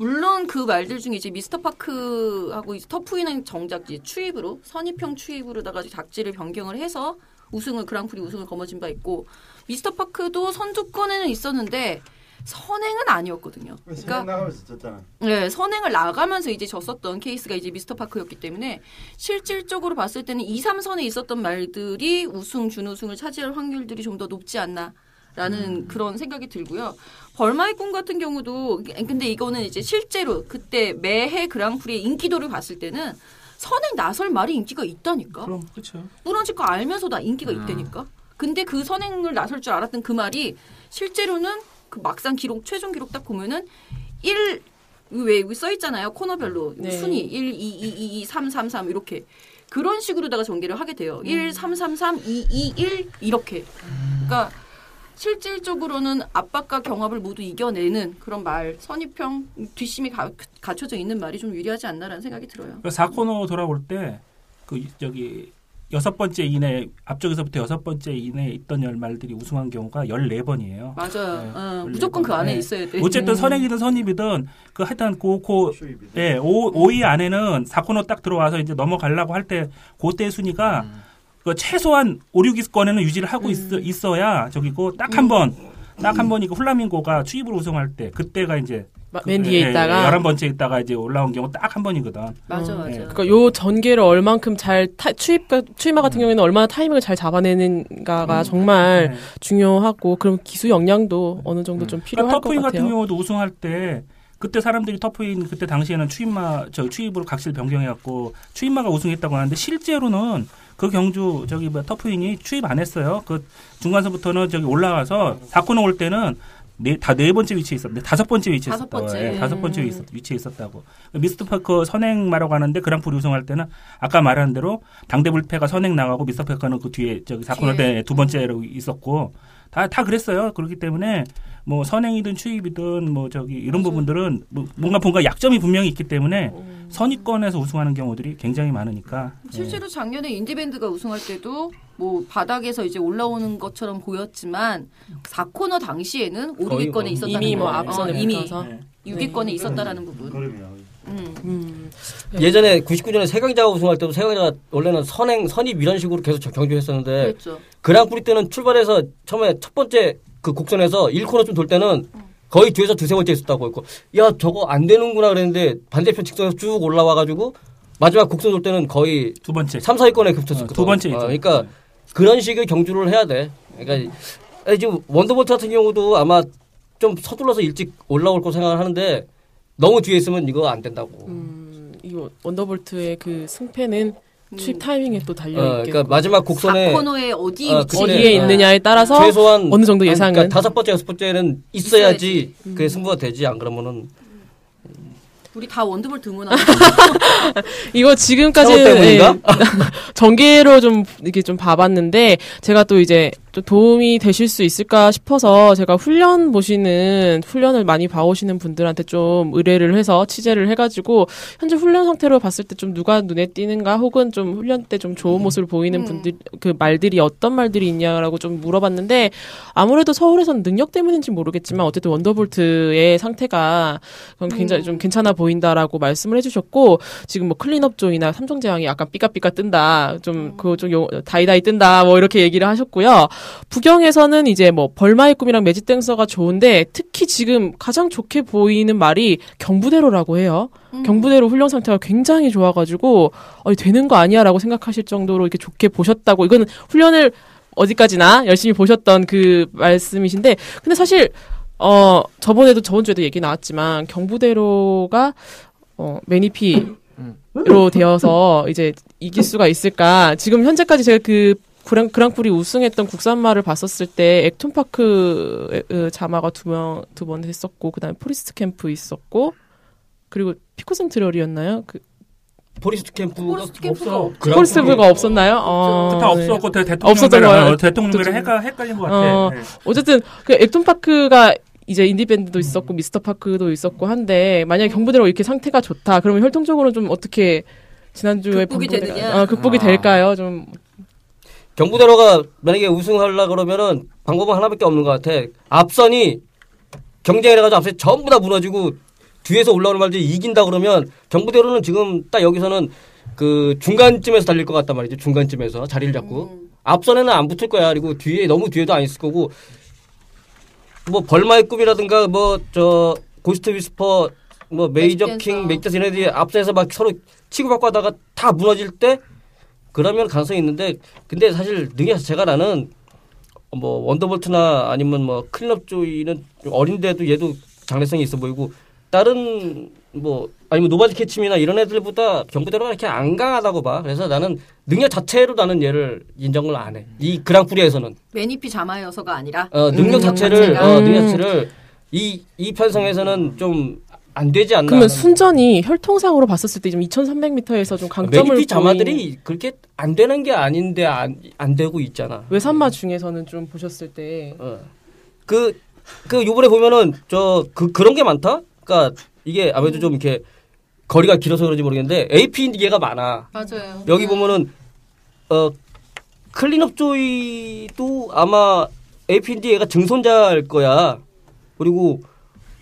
물론 그 말들 중에 이제 미스터 파크하고 이제 터프인은 정작 이제 추입으로 선입형 추입으로다가 작지를 변경을 해서 우승을 그랑프리 우승을 거머쥔 바 있고 미스터 파크도 선두권에는 있었는데 선행은 아니었거든요. 그러니까 나가면서 졌잖아. 네, 선행을 나가면서 이제 졌었던 케이스가 이제 미스터 파크였기 때문에 실질적으로 봤을 때는 2, 3선에 있었던 말들이 우승, 준우승을 차지할 확률들이 좀 더 높지 않나. 라는 그런 생각이 들고요. 벌마의 꿈 같은 경우도 근데 이거는 이제 실제로 그때 매해 그랑프리의 인기도를 봤을 때는 선행 나설 말이 인기가 있다니까. 그럼 그렇죠. 무너질 거 알면서 다 인기가 있다니까. 근데 그 선행을 나설 줄 알았던 그 말이 실제로는 그 막상 기록 최종 기록 딱 보면은 1 왜 여기 써 있잖아요. 코너별로 네. 순위 1 2 2 2 2 3 3 3 이렇게 그런 식으로다가 전개를 하게 돼요. 1 3 3 3 2 2 1 이렇게. 그러니까 실질적으로는 압박과 경합을 모두 이겨내는 그런 말 선입형 뒷심이 가, 갖춰져 있는 말이 좀 유리하지 않나라는 생각이 들어요. 그 4코너 돌아올 때 그 저기 여섯 번째 이내 앞쪽에서부터 여섯 번째 이내에 있던 열말들이 우승한 경우가 14번이에요. 맞아요. 네. 어, 무조건 그 안에 네. 있어야 돼. 어쨌든 선행이든 선입이든 그 하여튼 고고 수입이 예, 5, 5위 안에는 4코너 딱 들어와서 이제 넘어가려고 할 때 그때 순위가 그 최소한 5, 6위권에는 유지를 하고 있, 어야 저기고 딱 한 번, 딱 한 번이고 훌라밍고가 추입으로 우승할 때 그때가 이제 마- 맨 뒤에 예, 있다가 열한 번째 있다가 이제 올라온 경우 딱 한 번이거든. 맞아, 음. 맞아. 네. 그러니까 요 전개를 얼만큼 잘 타, 추입 추임마 같은 경우에는 얼마나 타이밍을 잘 잡아내는가가 정말 네. 중요하고 그럼 기수 역량도 어느 정도 좀 필요할 그러니까 것 터프인 같아요. 같은 경우도 우승할 때 그때 사람들이 터프인 그때 당시에는 추임마 저 추입으로 각실 변경해갖고 추임마가 우승했다고 하는데 실제로는 그 경주 저기 뭐 터프인이 추입 안 했어요. 그 중간서부터는 저기 올라가서 사코너 올 때는 네, 다 네 번째 위치에 있었는데 다섯 번째 위치에 다섯 있었다고. 번째. 예, 다섯 번째 음. 위치에, 있었, 위치에 있었다고. 미스터 파크 선행마라고 하는데 그랑프리 우승할 때는 아까 말한 대로 당대불패가 선행 나가고 미스터 파크는 그 뒤에 저기 뒤에. 때두 번째로 있었고 다 다 그랬어요. 그렇기 때문에 뭐 선행이든 추입이든 뭐 저기 이런 부분들은 뭐 뭔가 뭔가 약점이 분명히 있기 때문에 선입권에서 우승하는 경우들이 굉장히 많으니까. 예. 실제로 작년에 인디밴드가 우승할 때도 뭐 바닥에서 이제 올라오는 것처럼 보였지만 4코너 당시에는 5, 거의 6위권에 뭐 있었다는 이미 뭐 거. 앞선에 어, 이미 붙어서. 예. 6위권에 있었다라는 부분. 그럼요. 음. 음. 예전에 99년에 세강자가 우승할 때도 세강자가 원래는 선행 선입 이런 식으로 계속 경주했었는데 그랬죠. 그랑프리 때는 출발해서 처음에 첫 번째 그 곡선에서 1코너쯤 돌 때는 거의 뒤에서 두세 번째 있었다고 했고 야 저거 안 되는구나 그랬는데 반대편 직선에서 쭉 올라와 가지고 마지막 곡선 돌 때는 거의 두 번째. 3, 4위권에 겹쳤었거든. 어, 두 번째 있죠. 그러니까 그런 식의 경주를 해야 돼. 그러니까 지금 원더볼트 같은 경우도 아마 좀 서둘러서 일찍 올라올 거 생각을 하는데 너무 뒤에 있으면 이거 안 된다고. 음, 이거 원더볼트의 그 승패는 추입 음. 타이밍에 또 달려 어, 있겠고 그러니까 마지막 곡선에 4코너에 어디 어, 어디에 어, 있느냐에 따라서 최소한 어느 정도 예상은 그러니까 다섯 번째 여섯 번째는 있어야지 있어야지. 그게 승부가 되지 안 그러면은 우리 다 원더볼 등원하고 이거 지금까지? 예, 전개로 좀 이렇게 좀 봐봤는데 제가 또 이제 또 도움이 되실 수 있을까 싶어서 제가 훈련 보시는 훈련을 많이 봐오시는 분들한테 좀 의뢰를 해서 취재를 해가지고 현재 훈련 상태로 봤을 때 좀 누가 눈에 띄는가 혹은 좀 훈련 때 좀 좋은 모습을 보이는 음. 분들 그 말들이 어떤 말들이 있냐라고 좀 물어봤는데 아무래도 서울에서는 능력 때문인지 모르겠지만 어쨌든 원더볼트의 상태가 굉장히 음. 좀 괜찮아 보인다라고 말씀을 해주셨고 지금 뭐 클린업 조이나 삼성제왕이 약간 삐까삐까 뜬다 좀 그거 좀 용- 다이다이 뜬다 뭐 이렇게 얘기를 하셨고요 부경에서는 이제 뭐 벌마의 꿈이랑 매직 댄서가 좋은데 특히 지금 가장 좋게 보이는 말이 경부대로라고 해요. 음. 경부대로 훈련 상태가 굉장히 좋아가지고 어, 되는 거 아니야라고 생각하실 정도로 이렇게 좋게 보셨다고. 이거는 훈련을 어디까지나 열심히 보셨던 그 말씀이신데 근데 사실 어 저번에도 저번 주에도 얘기 나왔지만 경부대로가 어 매니피로 되어서 이제 이길 수가 있을까. 지금 현재까지 제가 그 그랑, 그랑프리 우승했던 국산마를 봤었을 때 액톤파크 에, 자마가 두 명 두 번 했었고 그다음에 포리스트 캠프 있었고 그리고 피코 센트럴이었나요? 그 포리스트 캠프가 캠프가 없어. 그랑- 포리스트가 없었나요? 어, 다 네. 없었고 대- 없었던 대통령이랑 거예요. 대통령이랑 헷갈 헷갈린 것 같아. 어. 네. 어쨌든 그 액톤파크가 이제 인디밴드도 있었고 미스터 파크도 있었고 한데 만약에 경부대로 이렇게 상태가 좋다 그러면 혈통적으로 좀 어떻게 지난주에 극복이 방송대가- 되느냐? 어, 극복이 아. 될까요? 좀 경부대로가 만약에 우승하려 그러면은 방법은 하나밖에 없는 것 같아. 앞선이 경쟁을 해가지고 앞선이 전부 다 무너지고 뒤에서 올라오는 말들이 이긴다 그러면 경부대로는 지금 딱 여기서는 그 중간쯤에서 달릴 것 같단 말이죠. 중간쯤에서 자리를 잡고 음. 앞선에는 안 붙을 거야. 그리고 뒤에 너무 뒤에도 안 있을 거고 뭐 벌마의 꿈이라든가 뭐 저 고스트 위스퍼 뭐 메이저 킹. 매직 댄서들이 앞선에서 막 서로 치고받고 하다가 다 무너질 때 그러면 가능성이 있는데 근데 사실 능력 자체가 나는 뭐 원더볼트나 아니면 뭐 클린업 조이는 좀 어린데도 얘도 장래성이 있어 보이고 다른 뭐 아니면 노바디 캐치미나 이런 애들보다 경부대로가 이렇게 안 강하다고 봐. 그래서 나는 능력 자체로 나는 얘를 인정을 안 해. 이 그랑프리에서는 메니피 자마여서가 아니라 어, 능력 음, 자체를 자체가? 어, 음. 능력 자체를 이 이 편성에서는 좀 안 되지 않나. 그러면. 순전히 혈통상으로 봤었을 때 좀 2,300m에서 좀 강점을 메니피 자마들이 그렇게 안 되는 게 아닌데 안, 안 되고 있잖아. 외산마 중에서는 좀 보셨을 때 어. 그, 그, 요번에 보면은, 저, 그, 그런 게 많다? 그니까, 이게 아무래도 좀 이렇게, 거리가 길어서 그런지 모르겠는데, AP 얘가 많아. 맞아요. 여기 보면은, 어 클린업 조이도 아마 APD 얘가 증손자일 거야. 그리고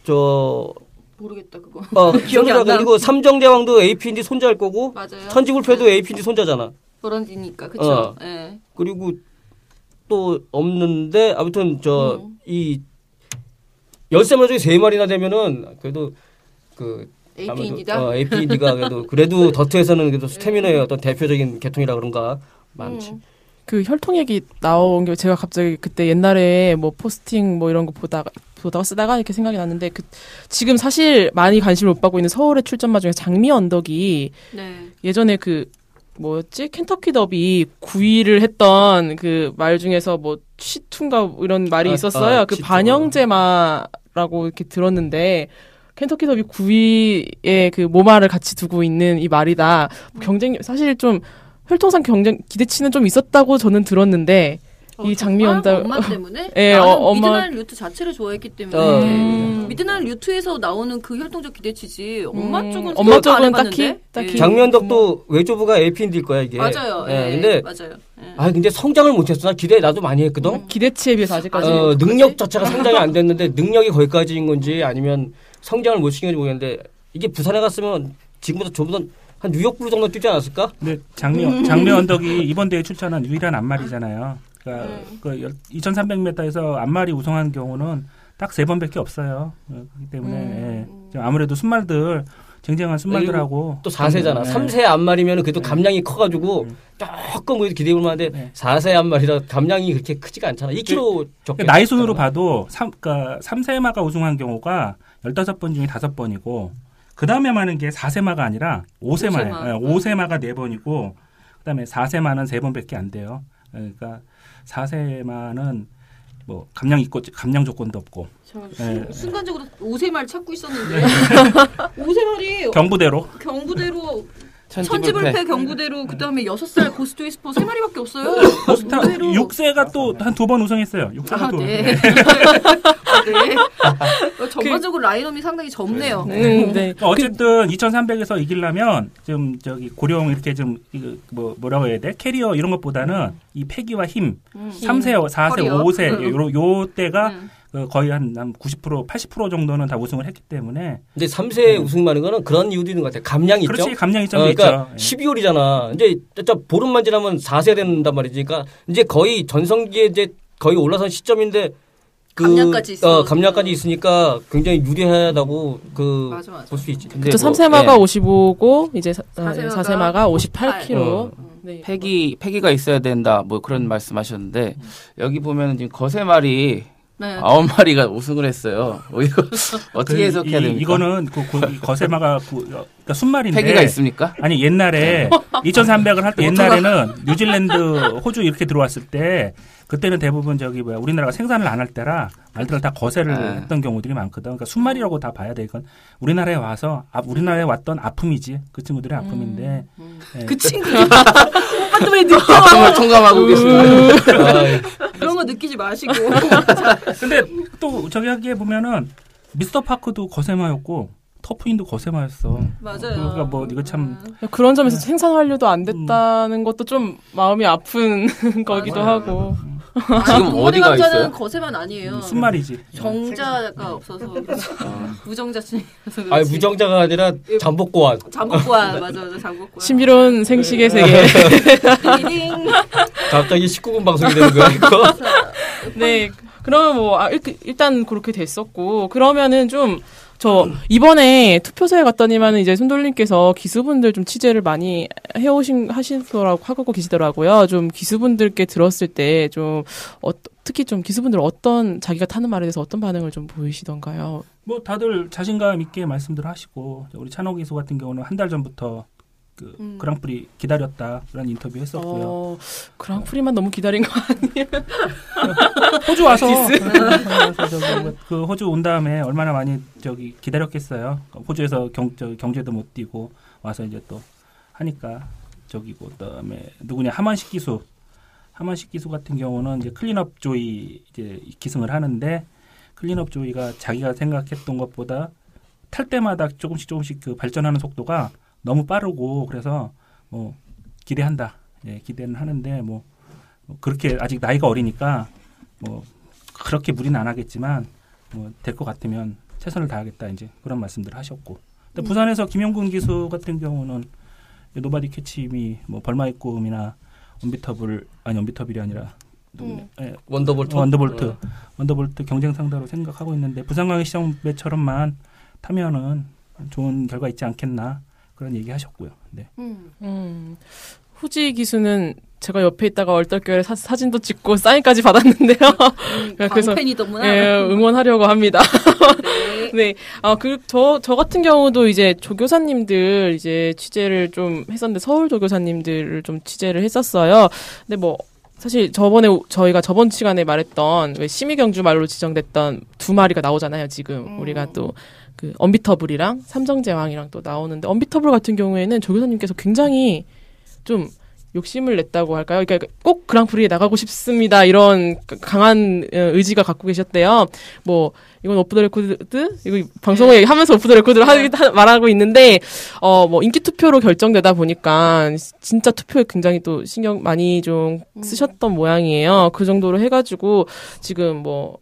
저 모르겠다 그거. 어, 기억이 안 나. 그리고 삼정대왕도 APD 손자일 거고 맞아요. 천지불패도 APD 손자잖아. 그런지니까 그쵸. 어. 예. 그리고 또 없는데 아무튼 저 음. 이 열세 마리 중에 세 마리나 되면은 그래도 그 AP인이다. 어, APD가 그래도 그래도 더트에서는 그래도 스태미너의 어떤 대표적인 계통이라 그런가 많지. 음. 그 혈통 얘기 나온 게 제가 갑자기 그때 옛날에 뭐 포스팅 뭐 이런 거 보다가 보다가 쓰다가 이렇게 생각이 났는데 그 지금 사실 많이 관심을 못 받고 있는 서울의 출전마 중에 장미 언덕이 네. 예전에 그 뭐였지 켄터키 더비 9위를 했던 그 말 중에서 뭐뭐 이런 말이 아, 있었어요. 아, 그. 반형제마라고 이렇게 들었는데 켄터키 더비 9위에 그 모마를 같이 두고 있는 이 말이다. 경쟁 사실 좀 혈통상 경쟁 기대치는 좀 있었다고 저는 들었는데 이 장미? 언덕 엄마 때문에? 예, 나는 어, 엄마- 미드나잇 루트 자체를 좋아했기 때문에 어, 음. 미드나잇 루트에서 나오는 그 혈통적 기대치지 엄마 음, 쪽은 엄마 쪽은? 딱히- 딱히 예. 장면덕도 외조부가 APD일 거야 이게. 맞아요. 예, 예, 근데 맞아요. 예. 아 근데 성장을 못했어. 나 기대 나도 많이 했거든. 음. 기대치에 비해서 아직까지 어? 능력 자체가 성장이 안 됐는데 능력이 거기까지인 건지 아니면 성장을 못 시킨 건지 모르겠는데 이게 부산에 갔으면 지금보다 저보다 한 뉴욕부 정도 뛰지 않았을까? 근데 장미 장미 언덕이 이번 대회 출전한 유일한 앞말이잖아요. 그러니까 음. 그 2,300m에서 앞말이 우승한 경우는 딱 세 번밖에 없어요. 어, 그렇기 때문에 음. 예. 좀 아무래도 순말들 쟁쟁한 순말들하고 또 4세잖아. 네. 3세 앞말이면 그래도 감량이 커가지고 조금 그래도 기대해 볼 만한데 네. 4세 앞말이라 감량이 그렇게 크지가 않잖아. 2kg 적게. 나이 순으로 봐도 3, 그러니까 3세마가 우승한 경우가 15번 중에 5번이고 그 다음에 많은 게 4세마가 아니라 5세마예요. 오세마. 예, 5세마가 4번이고 그다음에 4세마는 3번밖에 안 돼요. 그러니까 4세마는 뭐 감량 있고 감량 조건도 없고 저 예. 순, 순간적으로 오세말 찾고 있었는데 오세말이 경부대로 경부대로 천지불패. 천지불패 경부대로 그다음에 여섯 살 고스트 위스퍼 세 마리밖에 없어요. 포스타 의외로- 6세가 또 한 두 번 우승했어요. 6세가 아, 또 네. 아, 네. 어, 전반적으로 라인업이 상당히 젊네요. 음, 네. 그러니까 어쨌든 2,300에서 이기려면 좀 저기 고령 이렇게 좀 뭐 뭐라고 해야 돼? 커리어 이런 것보다는 이 패기와 힘, 음. 3세, 4세, 커리어. 5세 음. 요, 요 때가 음. 그 거의 한 90% 80% 정도는 다 우승을 했기 때문에 근데 3세 우승 많은 거는 그런 이유도 있는 것 같아. 감량이 있죠. 그렇지 감량 어, 이점도 그러니까 있죠. 12월이잖아. 이제 보름만 지나면 4세 된단 말이지. 그러니까 이제 거의 전성기에 이제 거의 올라선 시점인데 그 감량까지 있어. 어, 감량까지 있으니까 굉장히 유리하다고 그. 볼 수 있지. 근데 뭐, 3세마가 예. 55고 이제 사세마가 4세마가 58kg. 어. 네. 패기 패기가 있어야 된다. 뭐 그런 말씀하셨는데 여기 보면은 지금 거세 마리 네. 아홉 마리가 우승을 했어요. 어, 이거 어떻게 그 해석해야 이- 됩니까? 이거는 그, 그이 거세마가 그, 어, 그러니까 순말인데 패기가 있습니까? 아니 옛날에 2,300을 할 때 옛날에는 뉴질랜드, 호주 이렇게 들어왔을 때 그때는 대부분 저기 뭐야 우리나라가 생산을 안 할 때라 말들을 다 거세를 네. 했던 경우들이 많거든. 그러니까 순말이라고 다 봐야 돼. 이건 우리나라에 와서 아, 우리나라에 왔던 아픔이지. 그 친구들의 아픔인데. 예. 그 친구 오빠 또왜 느껴? 정말 통감하고 계십니다. 아, 그런 거 느끼지 마시고. 근데 또 저기 하기에 보면은 미스터 파크도 거세마였고 터프인도 거세마였어. 맞아요. 그러니까 뭐 이거 참 그런 점에서 생산 완료도 안 됐다는 것도 좀 마음이 아픈 거기도 맞아요. 하고. 지금 어디가 있어요? 자는 거세만 아니에요. 순말이지. 정자가 없어서 그래서 무정자층이라서 아니 무정자가 아니라 잠복고환. 잠복고야 맞아 맞아 잠복고야. 신비로운 생식의 세계. 딩 갑자기 19금 방송이 되는 거야 이거? 네. 그러면 뭐 아, 이렇게 일단 그렇게 됐었고 그러면은 좀 저 이번에 투표소에 갔더니만은 이제 손돌림께서 기수분들 좀 취재를 많이 해오신 하시더라고 하고 계시더라고요. 좀 기수분들께 들었을 때 좀 어, 특히 좀 기수분들 어떤 자기가 타는 말에 대해서 어떤 반응을 좀 보이시던가요? 뭐 다들 자신감 있게 말씀들 하시고 우리 찬호 기수 같은 경우는 한 달 전부터 그 음. 그랑프리 기다렸다 그런 인터뷰 했었고요. 어, 그랑프리만 너무 기다린 거 아니에요? 호주 와서 와서 저기 뭐그 호주 온 다음에 얼마나 많이 저기 기다렸겠어요. 호주에서 경, 저, 경제도 못 뛰고 와서 이제 또 하니까 저기고 그다음에 누구냐 하만식 기수 하만식 기수 같은 경우는 이제 클린업 조이 이제 기승을 하는데 클린업 조이가 자기가 생각했던 것보다 탈 때마다 조금씩 조금씩 그 발전하는 속도가 너무 빠르고 그래서 뭐 기대한다. 예, 기대는 하는데 뭐, 뭐 그렇게 아직 나이가 어리니까 뭐 그렇게 무리는 안 하겠지만 뭐 될 것 같으면 최선을 다하겠다 이제 그런 말씀들을 하셨고. 근데 부산에서 김용근 기수 같은 경우는 노바디 캐치미 뭐 벌마의 꿈이나 언비터블 아니 언비터블이 아니라 누구냐? 예, 원더볼트. 원더볼트. 어. 원더볼트 경쟁 상대로 생각하고 있는데 부산광역 시험배처럼만 타면은 좋은 결과 있지 않겠나 그런 얘기 하셨고요. 네. 음. 음, 후지 기수는 제가 옆에 있다가 얼떨결에 사, 사진도 찍고 사인까지 받았는데요. 음, 그래서-. 예, 응원하려고 합니다. 네. 네. 아, 그, 저, 저 같은 경우도 이제 조교사님들 이제 취재를 좀 했었는데, 서울 조교사님들을 좀 취재를 했었어요. 근데 뭐, 사실 저번에, 우- 저희가 저번 시간에 말했던, 왜 심의경주 말로 지정됐던 두 마리가 나오잖아요, 지금. 음. 우리가 또, 그, 언비터블이랑 삼성제왕이랑 또 나오는데, 언비터블 같은 경우에는 조 교사님께서 굉장히 좀, 욕심을 냈다고 할까요? 그러니까 꼭 그랑프리에 나가고 싶습니다. 이런 강한 어, 의지가 갖고 계셨대요. 뭐 이건 오프 더 레코드? 이거 방송에 하면서 오프 더 레코드를 하기 하- 말하고 있는데 어 뭐 인기 투표로 결정되다 보니까 진짜 투표에 굉장히 또 신경 많이 좀 쓰셨던 모양이에요. 그 정도로 해가지고 지금 뭐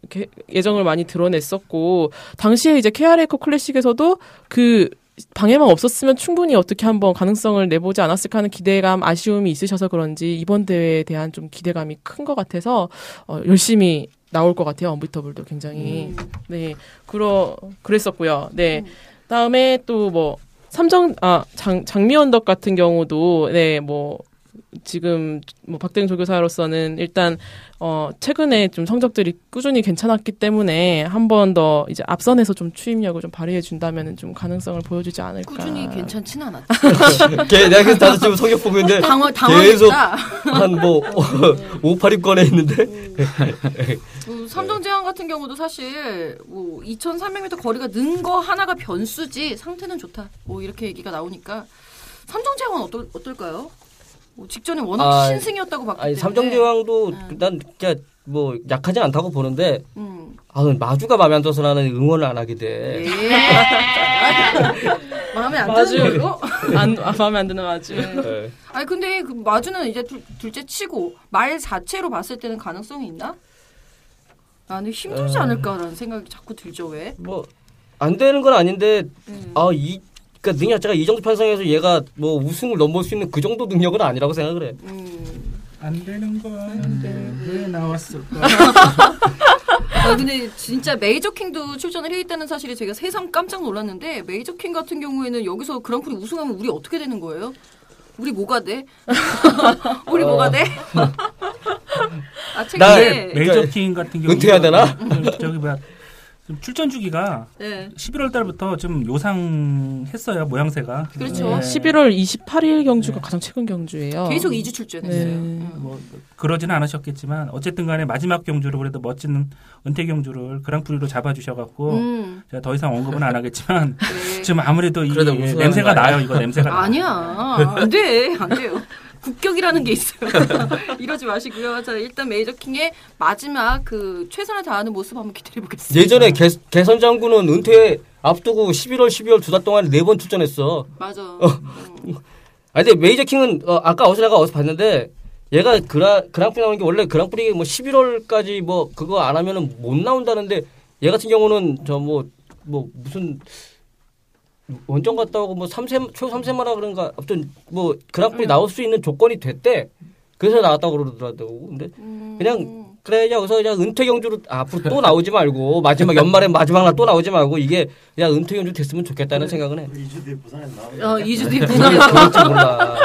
예정을 많이 드러냈었고 당시에 이제 KR에코 클래식에서도 그 방해만 없었으면 충분히 어떻게 한번 가능성을 내보지 않았을까 하는 기대감, 아쉬움이 있으셔서 그런지 이번 대회에 대한 좀 기대감이 큰 것 같아서 어, 열심히 나올 것 같아요. 언비터블도 굉장히 네 그러 그랬었고요. 네 다음에 또 뭐 삼정 아 장 장미 언덕 같은 경우도 네뭐 지금 뭐 박대eng 조교사로서는 일단 어 최근에 좀 성적들이 꾸준히 괜찮았기 때문에 한 번 더 이제 앞선에서 좀 추임력을 좀 발휘해 준다면은 좀 가능성을 보여주지 않을까. 꾸준히 괜찮진 않았다. 걔 내가 그래서 나도 지금 성적 보고 있는데 당황, 계속. 한뭐 582권에 있는데 그 삼성제왕 같은 경우도 사실 뭐 2,300m 거리가 는 거 하나가 변수지 상태는 좋다. 뭐 이렇게 얘기가 나오니까 삼성제왕은 어떨 어떨까요? 뭐 직전에 워낙 아, 신승이었다고 봤기 아니 때문에. 삼성제왕도 음. 난 진짜 뭐 약하진 않다고 보는데 음. 아 마주가 마음에 안 들어서 나는 응원을 안 하게 돼. 예. 마음에 안. 드는 거? 안 아, 마음에 안 드는 아주. 네. 아니 근데 그 마주는 이제 둘, 둘째 치고 말 자체로 봤을 때는 가능성이 있나? 나는 힘들지 어. 않을까라는 생각이 자꾸 들죠 왜? 뭐 안 되는 건 아닌데 음. 아이 그러니까 능력 자체가 이 정도 편성에서 얘가 뭐 우승을 넘볼 수 있는 그 정도 능력은 아니라고 생각을 해. 음. 안 되는 건데 왜 나왔을까? 아 근데 진짜 메이저 킹도 출전을 해 있다는 사실에 제가 새삼 깜짝 놀랐는데 메이저 킹 같은 경우에는 여기서 그랑프리 우승하면 우리 어떻게 되는 거예요? 우리 뭐가 돼? 우리 어. 뭐가 돼? 아 나- 최근에 메이저 킹 같은 경우 은퇴해야 되나? 저기 뭐야 좀 출전 주기가 네. 11월 달부터 좀 요상했어요 모양새가. 그렇죠. 네. 11월 28일 경주가 가장 최근 경주예요. 계속 2주 출전했어요. 네. 음. 뭐 지는 않으셨겠지만 어쨌든 간에 마지막 경주로 그래도 멋진 은퇴 경주를 그랑프리로 잡아주셔갖고 음. 제가 더 이상 언급은 안 하겠지만 네. 지금 아무래도 이 냄새가? 나요 이거 냄새가 나. 아니야. 안 돼. 안 돼요. 국격이라는 게 있어요. 이러지 마시고요. 자, 일단 메이저킹의 마지막 그 최선을 다하는 모습 한번 기다려 보겠습니다. 예전에 개, 개선 장군은 은퇴 앞두고 11월, 12월 두 달 동안에 네번 출전했어. 맞아. 아 근데 메이저 킹은 어, 아까 내가 어디서 봤는데 얘가 그라 그랑프리 나오는 게 원래 그랑프리 뭐 11월까지 뭐 그거 안 하면은 못 나온다는데 얘 같은 경우는 저 뭐뭐 무슨 원정 갔다 오고 뭐 3세 최고 3세마라 그런가 아무튼 뭐 그랑프리 나올 수 있는 조건이 됐대. 그래서 나왔다고 그러더라고. 근데 음. 그냥 그래 여기서 그냥 은퇴 경주로 앞으로 또 나오지 말고 마지막 연말에 마지막 날 또 나오지 말고 이게 그냥 은퇴 경주 됐으면 좋겠다는 생각은 해. 2주 뒤에 부산에서 나오면 어, 2주 뒤에 그럴지 몰라.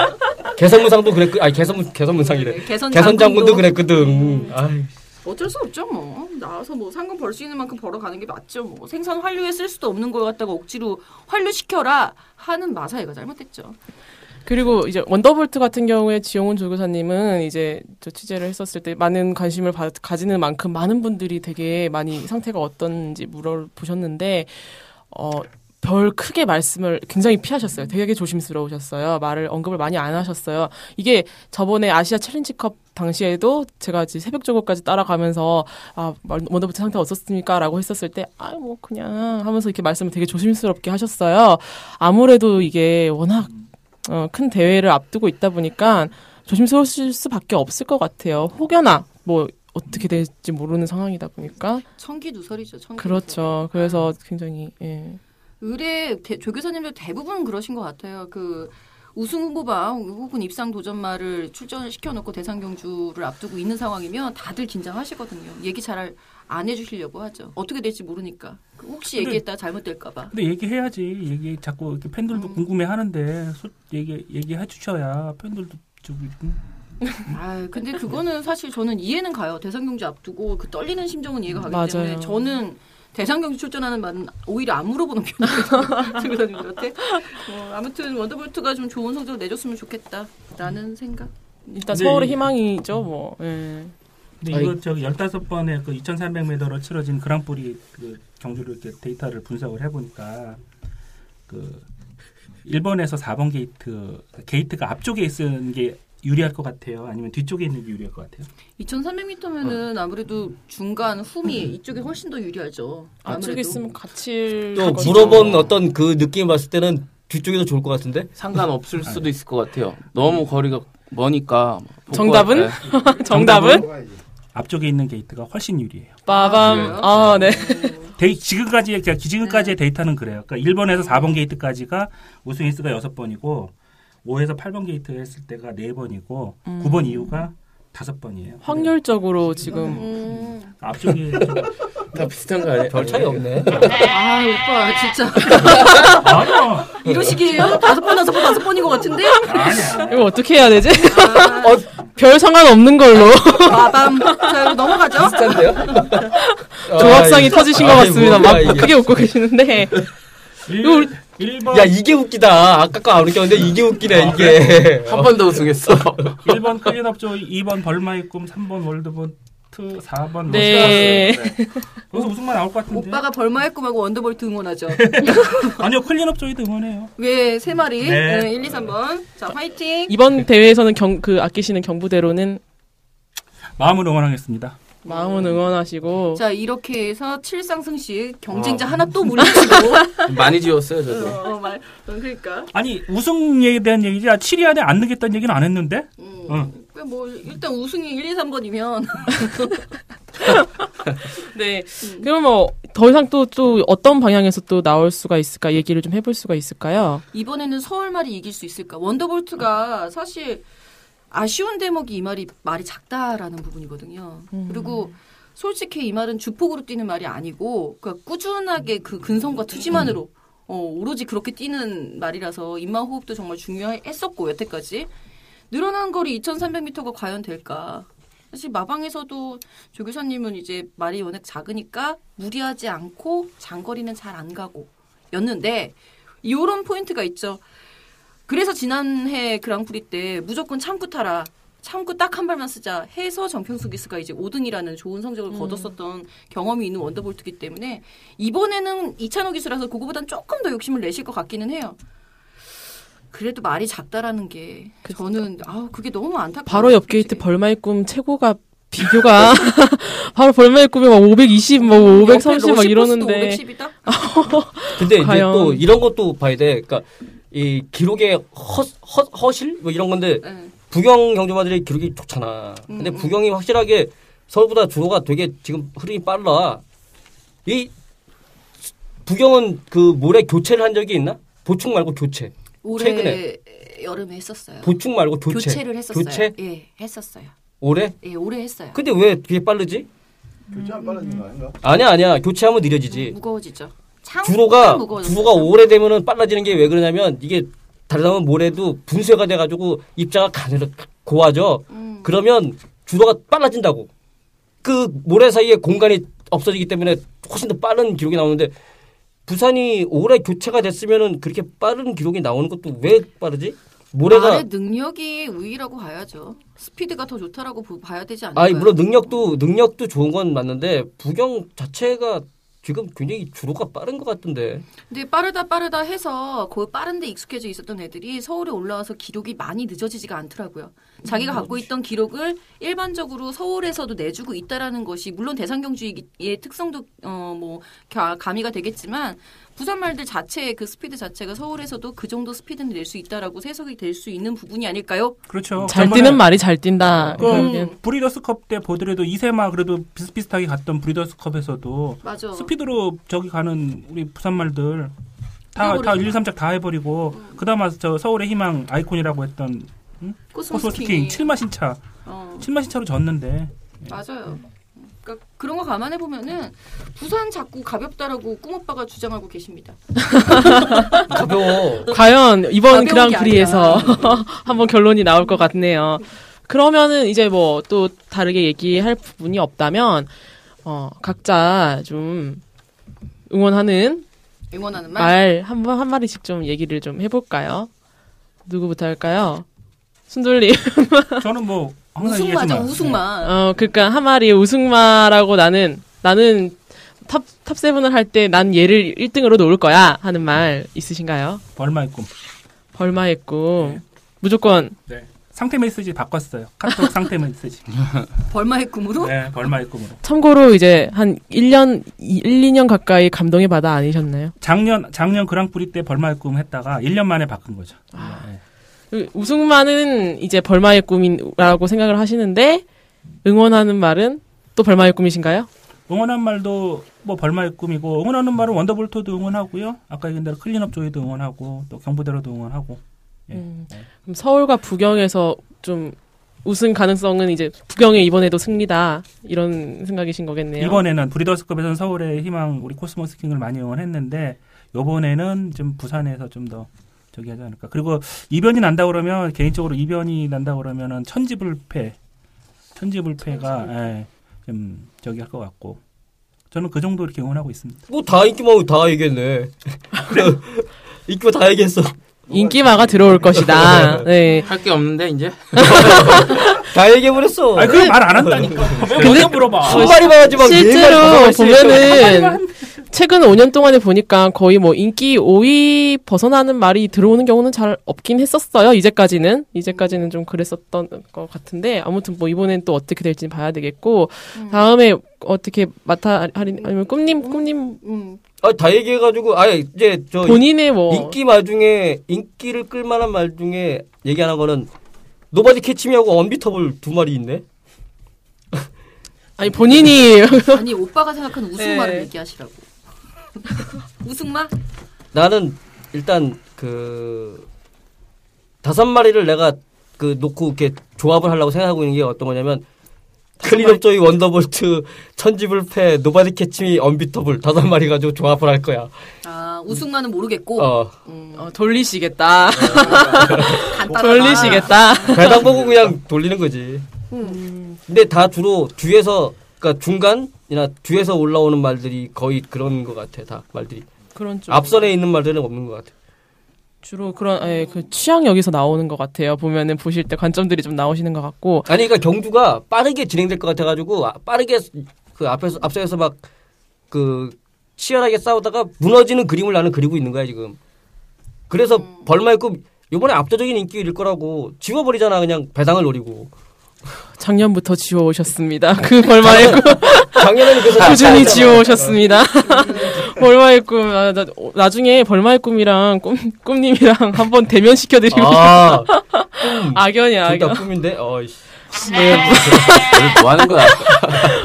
개선문상도 그랬고, 아니 개선 개선문상이래. 네, 개선 장군도 장군도. 그랬거든. 아이. 어쩔 수 없죠 뭐 나와서 뭐 상금 벌 수 있는 만큼 벌어가는 게 맞죠 뭐 생선 환류에 쓸 수도 없는 걸 갖다가 억지로 환류시켜라 하는 마사회가 잘못됐죠 그리고 이제 원더볼트 같은 경우에 지용훈 조교사님은 이제 저 취재를 했었을 때 많은 관심을 바- 가지는 만큼 많은 분들이 되게 많이 상태가 어떤지 물어보셨는데 어. 별 크게 말씀을 굉장히 피하셨어요. 되게 조심스러우셨어요. 말을 언급을 많이 안 하셨어요. 이게 저번에 아시아 챌린지컵 당시에도 제가 이제 새벽 저거까지 따라가면서 아 원더볼트 상태 어떻습니까?라고 했었을 때 아 뭐 그냥 하면서 이렇게 말씀을 되게 조심스럽게 하셨어요. 아무래도 이게 워낙 어, 큰 대회를 앞두고 있다 보니까 조심스러우실 수밖에 없을 것 같아요. 혹여나 뭐 어떻게 될지 모르는 상황이다 보니까 청기 누설이죠. 청기 그렇죠. 그래서 굉장히 예. 의뢰 대- 조교사님들 대부분 그러신 것 같아요. 그 우승 후보방 혹은 입상 도전말을 출전을 시켜 놓고 대상 경주를 앞두고 있는 상황이면 다들 긴장하시거든요. 얘기 잘 안 해주시려고 하죠. 어떻게 될지 모르니까. 그 혹시 근데- 얘기했다 잘못될까봐. 근데 얘기해야지. 얘기 자꾸 이렇게 팬들도 음. 궁금해하는데 소- 얘기 얘기해 주셔야 팬들도 저기 음, 아 근데 그거는 사실 저는 이해는 가요. 대상 경주 앞두고 그 떨리는 심정은 이해가 가기 맞아요. 때문에 저는 대상 경주 출전하는 말은 오히려 안 물어보는. 조교사님들한테. 어, 아무튼 원더볼트가 좀 좋은 성적을 내줬으면 좋겠다라는 생각. 일단 근데 서울의 이- 희망이죠. 뭐 예. 근데 이거 저기 15번의 그 2,300m로 치러진 그랑프리 그 경주를 이렇게 데이터를 분석을 해 보니까 그 1번에서 4번 게이트 게이트가 앞쪽에 있는 게 유리할 것 같아요. 아니면 뒤쪽에 있는 게 유리할 것 같아요. 2,300m면은 아무래도 중간 후미 이쪽이 훨씬 더 유리하죠. 앞쪽에 아무래도. 있으면 같이 또. 물어본 어떤 그 느낌 봤을 때는 뒤쪽이 더 좋을 것 같은데? 상관없을 수도 있을 것 같아요. 너무 거리가 머니까. 볼 정답은? 네. 정답은. 앞쪽에 있는 게이트가 훨씬 유리해요. 빠밤. 그래요? 아, 네. 데이, 지금까지 그러니까 지금까지의 데이터는 그래요. 그러니까 1번에서 4번 게이트까지가 우승 횟수가 6번이고 5에서 8번 게이트 했을 때가 4번이고 9번 이후가 5번이에요. 확률적으로 지금 음. 앞쪽에 좀 다 비슷한 거 아니야? 별 차이 없네. 아 오빠 진짜 아니야. 이런 식이에요? 다섯 번 다섯 번 다섯 번인 것 같은데? 아니야. 이거 어떻게 해야 되지? 아, 별 상관 없는 걸로 빠밤. 자 이거 넘어가죠. 비슷한데요? 조합상이 터지신 것 아이, 같습니다. 막. 크게 웃고 계시는데 1, 1번 야 이게 웃기다. 아까 거 안 웃겼는데 이게 웃기네 이게. 한 번 더 우승했어. 1번 클린업조, 2번 벌마의 꿈, 3번 원더볼트, 4번 네. 러시아스. 여기서 우승만 나올 것 같은데. 오빠가 벌마의 꿈하고 원더볼트 응원하죠. 아니요, 클린업 조이도 응원해요. 왜 세 마리? 네. 네. 1, 2, 3번. 자 화이팅. 이번 대회에서는 경, 그 아끼시는 경부대로는 마음을 응원하겠습니다. 마음은 응원하시고 자 이렇게 해서 7상승씩 경쟁자 어. 하나 또 물리치고. 많이 지웠어요, 저도. 어, 말, 어, 그러니까. 아니, 우승에 대한 얘기지, 아, 7위 안에 안 넣겠다는 얘기는 안 했는데? 음, 응. 그뭐 일단 우승이 1, 2, 3번이면 네. 그럼 뭐 더 이상 또 또 어떤 방향에서 또 나올 수가 있을까 얘기를 좀 해볼 수가 있을까요? 이번에는 서울말이 이길 수 있을까? 원더볼트가 사실 아쉬운 대목이 이 말이 말이 작다라는 부분이거든요. 그리고 솔직히 이 말은 주폭으로 뛰는 말이 아니고 그러니까 꾸준하게 그 근성과 투지만으로 어, 오로지 그렇게 뛰는 말이라서 입만 호흡도 정말 중요했었고 여태까지 늘어난 거리 2,300m가 과연 될까? 사실 마방에서도 조 교사님은 이제 말이 워낙 작으니까 무리하지 않고 장거리는 잘 안 가고 였는데 요런 포인트가 있죠. 그래서 지난해 그랑프리 때 무조건 참고 타라. 참고 딱 한 발만 쓰자 해서 정평수 기수가 이제 5등이라는 좋은 성적을 거뒀었던 경험이 있는 원더볼트기 때문에 이번에는 이찬호 기수라서 그거보단 조금 더 욕심을 내실 것 같기는 해요. 그래도 말이 작다라는 게 저는 아우 그게 너무 안타까워요. 바로 옆 게이트. 벌마의 꿈 최고가 비교가 바로 벌마의 꿈이 막 520, 뭐530막 옆에 이러는데 러시버스도 510이다? 근데 이제. 또 이런 것도 봐야 돼. 그러니까 이 기록의 허, 허, 허실 뭐 이런 건데 네. 부경 경주마들의 기록이 좋잖아. 근데 음, 음. 부경이 확실하게 서울보다 주로가 되게 지금 흐름이 빨라. 이 부경은 그 모래 교체를 한 적이 있나? 보충 말고 교체. 올해 최근에. 여름에 했었어요. 보충 말고 교체. 교체를 했었어요. 교체? 예, 했었어요. 올해? 예, 올해 했어요. 근데 왜 그게 빠르지? 교체하면 빨라지는 거 아닌가? 아니야 아니야. 교체하면 느려지지. 무거워지죠. 창 주로가. 주로가 오래되면은 빨라지는 게 왜 그러냐면 이게 다르다면 모래도 분쇄가 돼가지고 입자가 가늘어 고와져. 음. 그러면 주로가 빨라진다고. 그 모래 사이에 공간이 없어지기 때문에 훨씬 더 빠른 기록이 나오는데 부산이 올해 교체가 됐으면은 그렇게 빠른 기록이 나오는 것도 왜 빠르지? 모래가 말의 능력이 우위라고 봐야죠. 스피드가 더 좋다라고 보- 봐야 되지 않을까요? 아니 물론 능력도 능력도 좋은 건 맞는데 부경 자체가 지금 굉장히 주로가 빠른 것 같던데. 근데 빠르다 빠르다 해서 그 빠른데 익숙해져 있었던 애들이 서울에 올라와서 기록이 많이 늦어지지가 않더라고요. 자기가 갖고 있던 기록을 일반적으로 서울에서도 내주고 있다라는 것이 물론 대상경주의 특성도 어 뭐 가미가 되겠지만 부산 말들 자체의 그 스피드 자체가 서울에서도 그 정도 스피드는 낼 수 있다라고 해석이 될 수 있는 부분이 아닐까요? 그렇죠. 잘 뛰는 말이 잘 뛴다. 그 결국엔. 브리더스컵 때 보더라도 이세마 그래도 비슷비슷하게 갔던 브리더스컵에서도 맞아. 스피드로 저기 가는 우리 부산 말들 다. 다 1, 2, 3작 다 해버리고 그다음 와서 저 서울의 희망 아이콘이라고 했던 코스모스킹 코스모스킹이 7마신 차 어, 7마신 차로 졌는데 맞아요. 그러니까 그런 거 감안해 보면은 부산 자꾸 가볍다라고 꿈오빠가 주장하고 계십니다. 가벼워. 과연 이번 그랑프리에서 한번 결론이 나올 것 같네요. 그러면은 이제 뭐 또 다르게 얘기할 부분이 없다면 어 각자 좀 응원하는 응원하는 말. 말 한번 한 마디씩 좀 얘기를 좀 해볼까요? 누구부터 할까요? 순돌님. 저는 뭐 우승마죠, 얘기하지만 우승마. 어 그러니까 한 마리 우승마라고 나는 나는 top top seven을 할 때 난 얘를 1등으로 놓을 거야 하는 말 있으신가요? 네, 벌마의 꿈 벌마의 꿈. 네. 무조건 상태 메시지 바꿨어요. 카톡 상태 메시지. 벌마의 꿈으로. 네, 벌마의 꿈으로. 참고로 이제 한 1년, 1, 2년 가까이 감동의 바다 아니셨나요? 작년 작년 그랑프리 때 벌마의 꿈 했다가 1년 만에 바꾼 거죠. 네. 그 우승만은 이제 벌마의 꿈이라고 생각을 하시는데 응원하는 말은 또 벌마의 꿈이신가요? 응원한 말도 뭐 벌마의 꿈이고 응원하는 말은 원더볼트도 응원하고요. 아까 얘기한 대로 클린업 조이도 응원하고 또 경부대로도 응원하고. 예. 음, 그럼 서울과 부경에서 좀 우승 가능성은 이제 부경에 이번에도 승리다 이런 생각이신 거겠네요. 이번에는 브리더스컵에서는 서울의 희망 우리 코스모스 킹을 많이 응원했는데 요번에는 좀 부산에서 좀 더 저기 하지 않을까. 그리고 이변이 난다 그러면 개인적으로 이변이 난다 그러면은 천지불패 천지불패가 예, 좀 저기 할 것 같고 저는 그 정도 이렇게 응원하고 있습니다. 뭐 다 인기만 다 얘기했네. 인기만 다 얘기했어. 인기마가 들어올 것이다. 네. 할 게 없는데 이제 다 얘기해버렸어. 아니 그걸 말안 한다니까. 왜 물어봐. 한 마리만 하지 막 실제로 보면은 최근 5년 동안에 보니까 거의 뭐 인기 5위 벗어나는 말이 들어오는 경우는 잘 없긴 했었어요. 이제까지는 이제까지는 좀 그랬었던 것 같은데 아무튼 뭐 이번엔 또 어떻게 될지 봐야 되겠고 다음에 어떻게 맡아 할인 아니면 꿈님 꿈님 음. 아, 다 얘기해가지고, 아 이제 저 본인의 뭐 인기 말 중에 인기를 끌만한 말 중에 얘기하는 거는 노바디 캐치미하고 언비터블 두 마리 있네. 아니 본인이 아니 오빠가 생각하는 우승마를 네. 얘기하시라고. 우승마? 나는 일단 그 다섯 마리를 내가 그 놓고 이렇게 조합을 하려고 생각하고 있는 게 어떤 거냐면 클린업 조이 원더볼트 천지불패 노바디 캐치미 언비터블 다섯 마리 가지고 조합을 할 거야. 아 우승마는 모르겠고. 어 음, 어, 돌리시겠다. 돌리시겠다. 배당 보고 그냥 돌리는 거지. 근데 다 주로 뒤에서 그러니까 중간이나 뒤에서 올라오는 말들이 거의 그런 것 같아 다 말들이 그런 쪽 앞선에 있는 말들은 없는 것 같아. 주로 그런 예, 그 취향 여기서 나오는 것 같아요. 보면은 보실 때 관점들이 좀 나오시는 것 같고 아니 그러니까 경주가 빠르게 진행될 것 같아가지고 아, 빠르게 그 앞에서 앞서에서 막 그 치열하게 싸우다가 무너지는 그림을 나는 그리고 있는 거야 지금. 그래서 벌마 있고 요번에 압도적인 인기일 거라고 지워버리잖아 그냥 배당을 노리고. 작년부터 지워오셨습니다. 그 벌마의 꿈 작년에는 그래서 꾸준히 지워오셨습니다. 벌마의 꿈 아, 나, 어, 나중에 벌마의 꿈이랑 꿈 꿈님이랑 한번 대면 시켜드리면 아, 악연이야 둘다 악연. 꿈인데. 어이씨. 네, 오늘 뭐 하는 거야?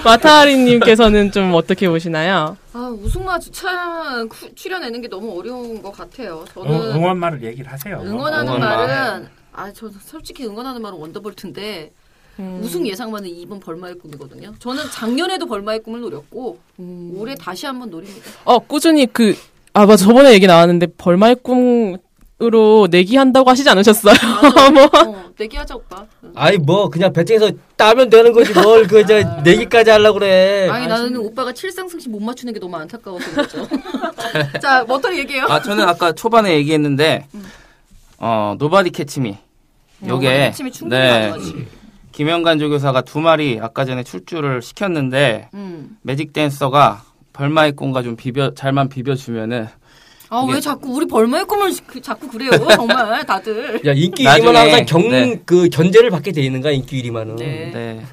마타리님께서는 좀 어떻게 보시나요? 아 우승마 주차 구- 출연내는 게 너무 어려운 것 같아요. 저는 응, 응원 말을 얘기를 하세요. 응원하는 응원 말. 말은 아저 솔직히 응원하는 말은 원더볼트인데 우승 예상만은 이번 벌마의 꿈이거든요. 저는 작년에도 벌마의 꿈을 노렸고 올해 다시 한번 노립니다. 어 꾸준히 그 아 맞아 저번에 얘기 나왔는데 벌마의 꿈으로 내기한다고 하시지 않으셨어요? 뭐 어, 내기하자 오빠. 응. 아이 뭐 그냥 배팅해서 따면 되는 거지 뭘 그 이제 내기까지 하려고 그래. 아니 나는 오빠가 삼쌍승식 못 맞추는 게 너무 안타까워서 그렇죠. 자 머터리 얘기해요. 아 저는 아까 초반에 얘기했는데 어 노바디 캐치미 요게 충분히 네. 김영관 조교사가 두 마리 아까 전에 출주를 시켰는데 음. 매직 댄서가 벌마의 꿈과 좀 비벼 잘만 비벼주면은 아 왜 자꾸 우리 벌마의 꿈을 그- 자꾸 그래요 정말 다들. 야 인기 나중에, 1위만 항상 경, 네. 그 견제를 받게 돼 있는가 인기 1위만은. 네. 네.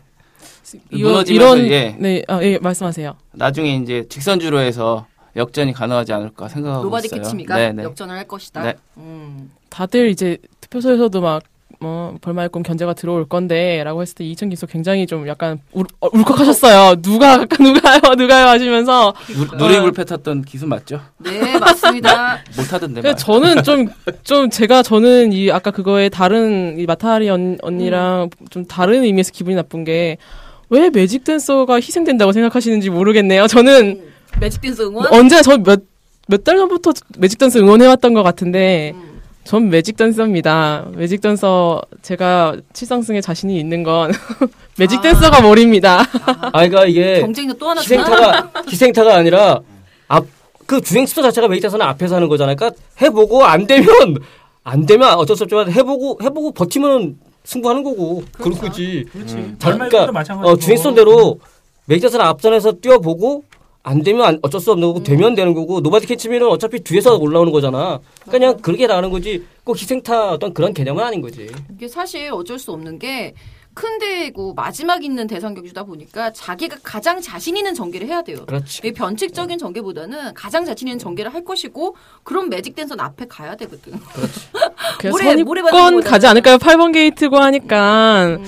이런 무너지면서 이런 이제 네, 아, 예, 말씀하세요. 나중에 이제 직선주로 해서 역전이 가능하지 않을까 생각하고 노바디 있어요. 캐치미가 네, 네. 역전을 할 것이다. 네. 음. 다들 이제 투표소에서도 막, 뭐, 벌마의 꿈 견제가 들어올 건데, 라고 했을 때 이천 기수 굉장히 좀 약간 울, 어, 울컥하셨어요. 누가, 누가요, 누가요 하시면서. 누- 누리불패 탔던 기수 맞죠? 네 맞습니다. 못 하던데 근데 말. 저는 좀, 좀 제가 저는 이 아까 그거에 다른 이 마타리 언, 언니랑 좀 다른 의미에서 기분이 나쁜 게, 왜 매직 댄서가 희생된다고 생각하시는지 모르겠네요. 저는 매직 댄스 응원. 언제 저 몇, 몇 달 전부터 매직 댄서 응원해왔던 것 같은데, 음. 전 매직 댄서입니다. 매직 댄서 제가 칠상승에 자신이 있는 건 매직 아. 댄서가 몰입니다. 아 그러니까 이게 경쟁도 또 하나 희생타가 희생타가 아니라 앞 그 주행 스토 자체가 메이터서는 앞에서 하는 거잖아요. 그러니까 해보고 안 되면 안 되면 어쩔 수 없지만 해보고 해보고 버티면 승부하는 거고 거지. 그렇지. 자, 벌마의 그러니까. 어, 주행 스토대로 매직 댄서는 앞선에서 뛰어보고 안 되면 안- 어쩔 수 없는 거고 되면 되는 거고 노바디 캐치미는 어차피 뒤에서 올라오는 거잖아. 그러니까 그냥 그렇게 나가는 거지. 꼭 희생타 어떤 그런 개념은 아닌 거지. 이게 사실 어쩔 수 없는 게 큰 대회고 마지막 있는 대상 경주다 보니까 자기가 가장 자신 있는 전개를 해야 돼요. 그렇지. 이 변칙적인 전개보다는 가장 자신 있는 전개를 할 것이고 그런 매직 댄서는 앞에 가야 되거든. 그래서 모래- 선입권. 가지 않을까요? 8번 게이트고 하니까.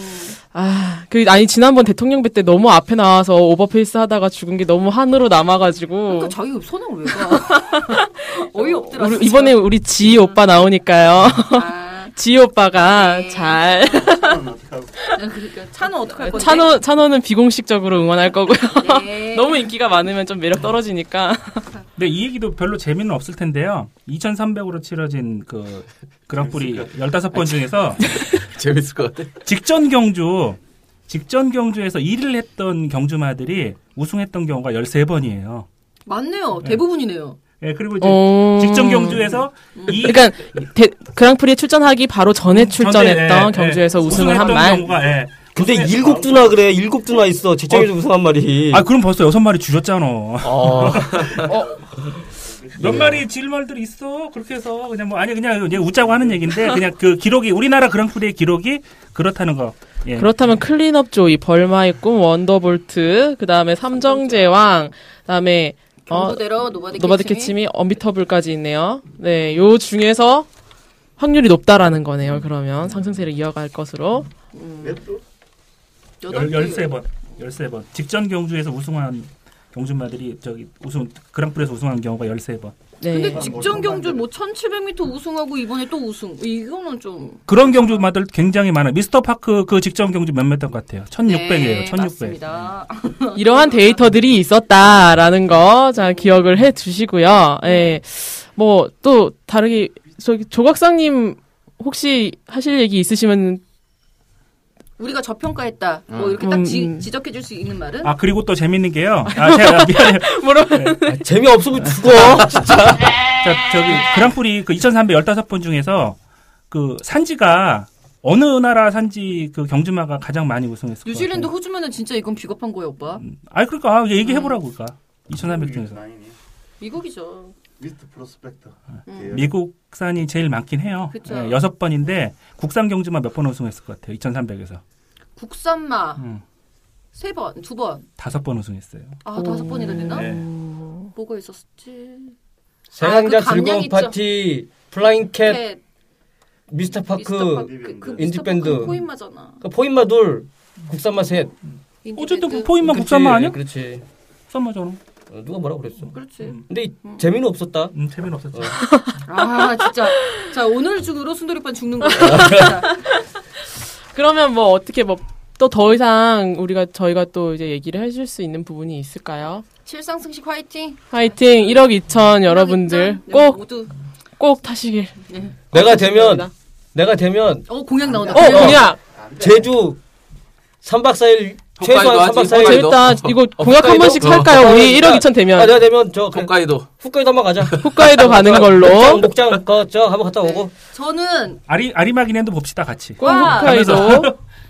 아, 그, 아니, 지난번 대통령 배 때 너무 앞에 나와서 오버페이스 하다가 죽은 게 너무 한으로 남아가지고. 그러니까 자기 손을 왜 가? 어이없더라. 우리, 진짜. 이번에 우리 지희 오빠 나오니까요. 아, 지희 오빠가 네. 잘. 그러니까 차는 어떡할 건데? 찬호, 찬호는 비공식적으로 응원할 거고요. 네. 너무 인기가 많으면 좀 매력 떨어지니까. 근데 이 얘기도 별로 재미는 없을 텐데요. 2,300으로 치러진 그 그랑프리 15번 중에서 재밌을 것 같아. 직전 경주 직전 경주에서 1위를 했던 경주마들이 우승했던 경우가 13번이에요. 맞네요. 대부분이네요. 예, 그리고 이제 어. 직전 경주에서 이 그러니까 대- 그랑프리에 출전하기 바로 전에 전에, 출전했던 예, 경주에서 예, 우승을 한 말. 경우가 예. 근데 일곱 두나 그래. 일곱 두나 있어. 직장에서 우승한 말이. 아, 그럼 벌써 여섯 마리 주셨잖아. 어. 몇 마리 질 말들이 있어. 그렇게 해서 그냥 뭐 아니 그냥 이제 웃자고 하는 얘기인데 그냥 그 기록이 우리나라 그랑프리의 기록이 그렇다는 거. 예. 그렇다면 클린업 조이, 벌마의 꿈, 원더볼트, 그 다음에 삼정제왕, 그 다음에 어, 노바디 캐치미. 언비터블까지 있네요. 네, 요 중에서 확률이 높다라는 거네요. 그러면 상승세를 이어갈 것으로. 몇 도? 여덟 열, 개. 13번. 13번. 직전 경주에서 우승한 경주마들이 저기 우승 그랑프리에서 우승한 경우가 13번. 네. 근데 직전 경주 뭐 1700m 우승하고 이번에 또 우승. 이거는 좀 그런 경주마들 굉장히 많아요. 미스터 파크 그 직전 경주 몇 메터 같아요. 1600이에요. 네, 1600. 맞습니다. 이러한 데이터들이 있었다라는 거, 자, 기억을 해 두시고요. 예. 뭐, 또, 다르게, 저기, 조각상님, 혹시 하실 얘기 있으시면, 우리가 저평가했다. 뭐 이렇게 딱 음, 지, 음. 지적해 줄 수 있는 말은 아 그리고 또 재밌는 게요. 아 제가 미안해요. 아, 재미 없으면 죽어. 진짜. 자, 저기 그랑프리 그 2,315번 중에서 그 산지가 어느 나라 산지 그 경주마가 가장 많이 우승했을 것 뉴질랜드 같아요. 호주면은 진짜 이건 비겁한 거예요, 오빠. 아니 그러니까 아, 얘기해 보라고 그러니까. 2,300 중에서. 미국이죠. 미스트 프로스펙터. 음. 미국산이 제일 많긴 해요. 그쵸. 예, 여섯 번인데 국산 경주마 몇번 우승했을 것 같아요. 2,300에서 국산마 음, 세 번, 두 번. 다섯 번 우승했어요. 아 다섯 번이나 되나? 네. 뭐가 있었지? 세상자 아, 그 감량 즐거운 있죠. 파티, 플라잉 캣, 캣, 미스터 파크, 미스터 파- 그, 그 인디밴드. 파크 포입마잖아. 그 포입마 둘, 국산마 셋. 어쨌든 그 그렇지, 국산마 아니야? 그렇지. 국산마잖아. 어, 누가 뭐라 그랬어? 그렇지. 근데 이 재미는 없었다. 음, 재미는 없었죠. 아 진짜. 자 오늘 중으로 순돌이판 죽는 거예요. 그러면 뭐, 어떻게 뭐, 또 더 이상 우리가, 저희가 또 이제 얘기를 해줄 수 있는 부분이 있을까요? 칠상 승식 화이팅. 화이팅! 1억 2천 여러분들 네, 꼭, 모두. 꼭 타시길. 내가 되면 내가 되면 어 공약 나온다. 어, 그냥! 제주 3박 4일 최소한 홋카이도 3박 하지, 4일 홋카이도. 재밌다. 이거 어, 공약 한 홋카이도? 번씩 살까요? 우리 1억 2천 아, 되면. 내가 되면 저 그래, 홋카이도. 홋카이도 한번 가자. 홋카이도 가는 걸로. 목장 목장 그저 한번 갔다 오고. 저는 아리 아리마기넨도 봅시다 같이. 꼭 와. 홋카이도.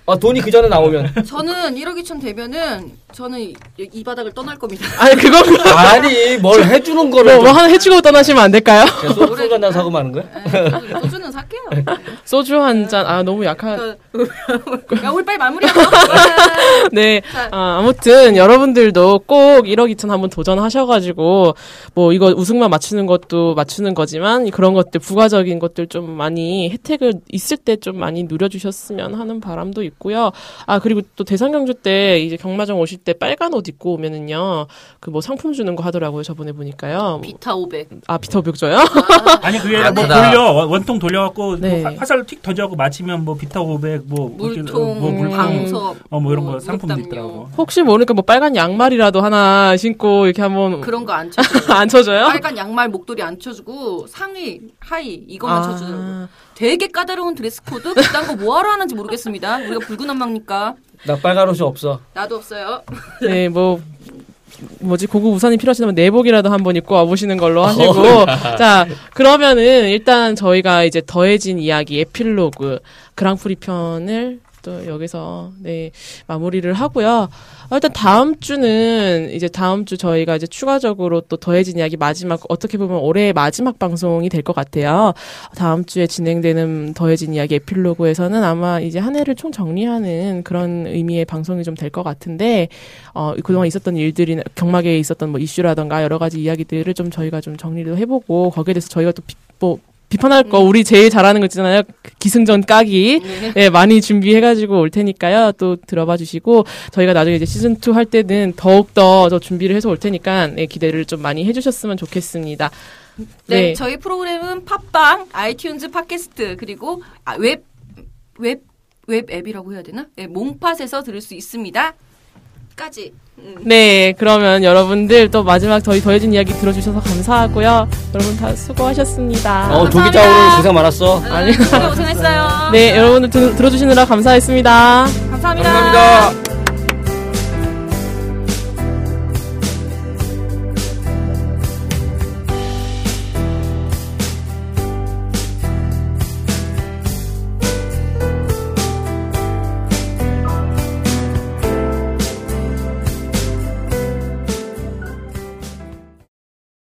아 돈이 그 전에 나오면 저는 1억 2천 되면은 저는 이, 이 바닥을 떠날 겁니다. 아니 그거 아니 뭘 해주는 거를 뭐, 뭐 하나 해주고 떠나시면 안 될까요? 좀 소주 한잔 사고 마는 거야? 네, 소주는 살게요. 소주 한 잔 아 너무 약한 그, 야, 우리 빨리 마무리하자. 네. 자. 아, 아무튼 여러분들도 꼭 1억 2천 한번 도전하셔가지고 뭐 이거 우승만 맞추는 것도 맞추는 거지만 그런 것들 부가적인 것들 좀 많이 혜택을 있을 때 좀 많이 누려주셨으면 하는 바람도 있고요. 아 그리고 또 대상 경주 때 이제 경마장 오실 때 빨간 옷 입고 오면은요 그 뭐 상품 주는 거 하더라고요 저번에 보니까요. 비타 500. 아 비터 벽 줘요? 아 니 그게 아, 뭐 네. 나- 돌려 원- 원통 돌려갖고 네. 뭐 화- 화살 틱 던져갖고 맞히면 뭐 비타 500, 뭐 물통, 뭐 물통, 방석, 어뭐 이런 거뭐 상품도. 있더라고. 혹시 모르니까 뭐 빨간 양말이라도 하나 신고 이렇게 한번 그런 거 안 쳐줘요. 안 쳐줘요? 빨간 양말 목도리 안 쳐주고 상의, 하의 이거만 아. 쳐주더라고. 되게 까다로운 드레스 코드 그딴 거 뭐하러 하는지 모르겠습니다. 우리가 붉은 악마입니까? 나 빨간 옷이 없어. 나도 없어요. 네, 뭐 뭐지 고급 우산이 필요하시다면 내복이라도 한번 입고 와보시는 걸로 하시고 자 그러면은 일단 저희가 이제 더해진 이야기 에필로그 그랑프리 편을 또 여기서 네 마무리를 하고요. 아, 일단 다음 주는 이제 다음 주 저희가 이제 추가적으로 또 더해진 이야기 마지막 어떻게 보면 올해의 마지막 방송이 될 것 같아요. 다음 주에 진행되는 더해진 이야기 에필로그에서는 아마 이제 한 해를 총 정리하는 그런 의미의 방송이 좀 될 것 같은데 어, 그동안 있었던 일들이나 경막에 있었던 뭐 이슈라던가 여러 가지 이야기들을 좀 저희가 좀 정리도 해보고 거기에 대해서 저희가 또 비, 뭐 비판할 거 우리 제일 잘하는 거 있잖아요. 기승전 까기. 네. 예, 많이 준비해 가지고 올 테니까요. 또 들어봐 주시고 저희가 나중에 이제 시즌 2 할 때는 더욱 더저 준비를 해서 올 테니까 예, 기대를 좀 많이 해 주셨으면 좋겠습니다. 네, 저희 프로그램은 팟빵, 아이튠즈 팟캐스트 그리고 아, 웹, 웹, 웹 앱이라고 해야 되나? 네, 몽팟에서 들을 수 있습니다. 까지. 음. 네, 그러면 여러분들 또 마지막 저희 더해진 이야기 들어주셔서 감사하고요. 여러분 다 수고하셨습니다. 어 조기 감사합니다. 짜오를 고생 많았어. 아니. 다들 고생했어요. 네, 여러분들 들, 들어주시느라 감사했습니다. 감사합니다. 감사합니다.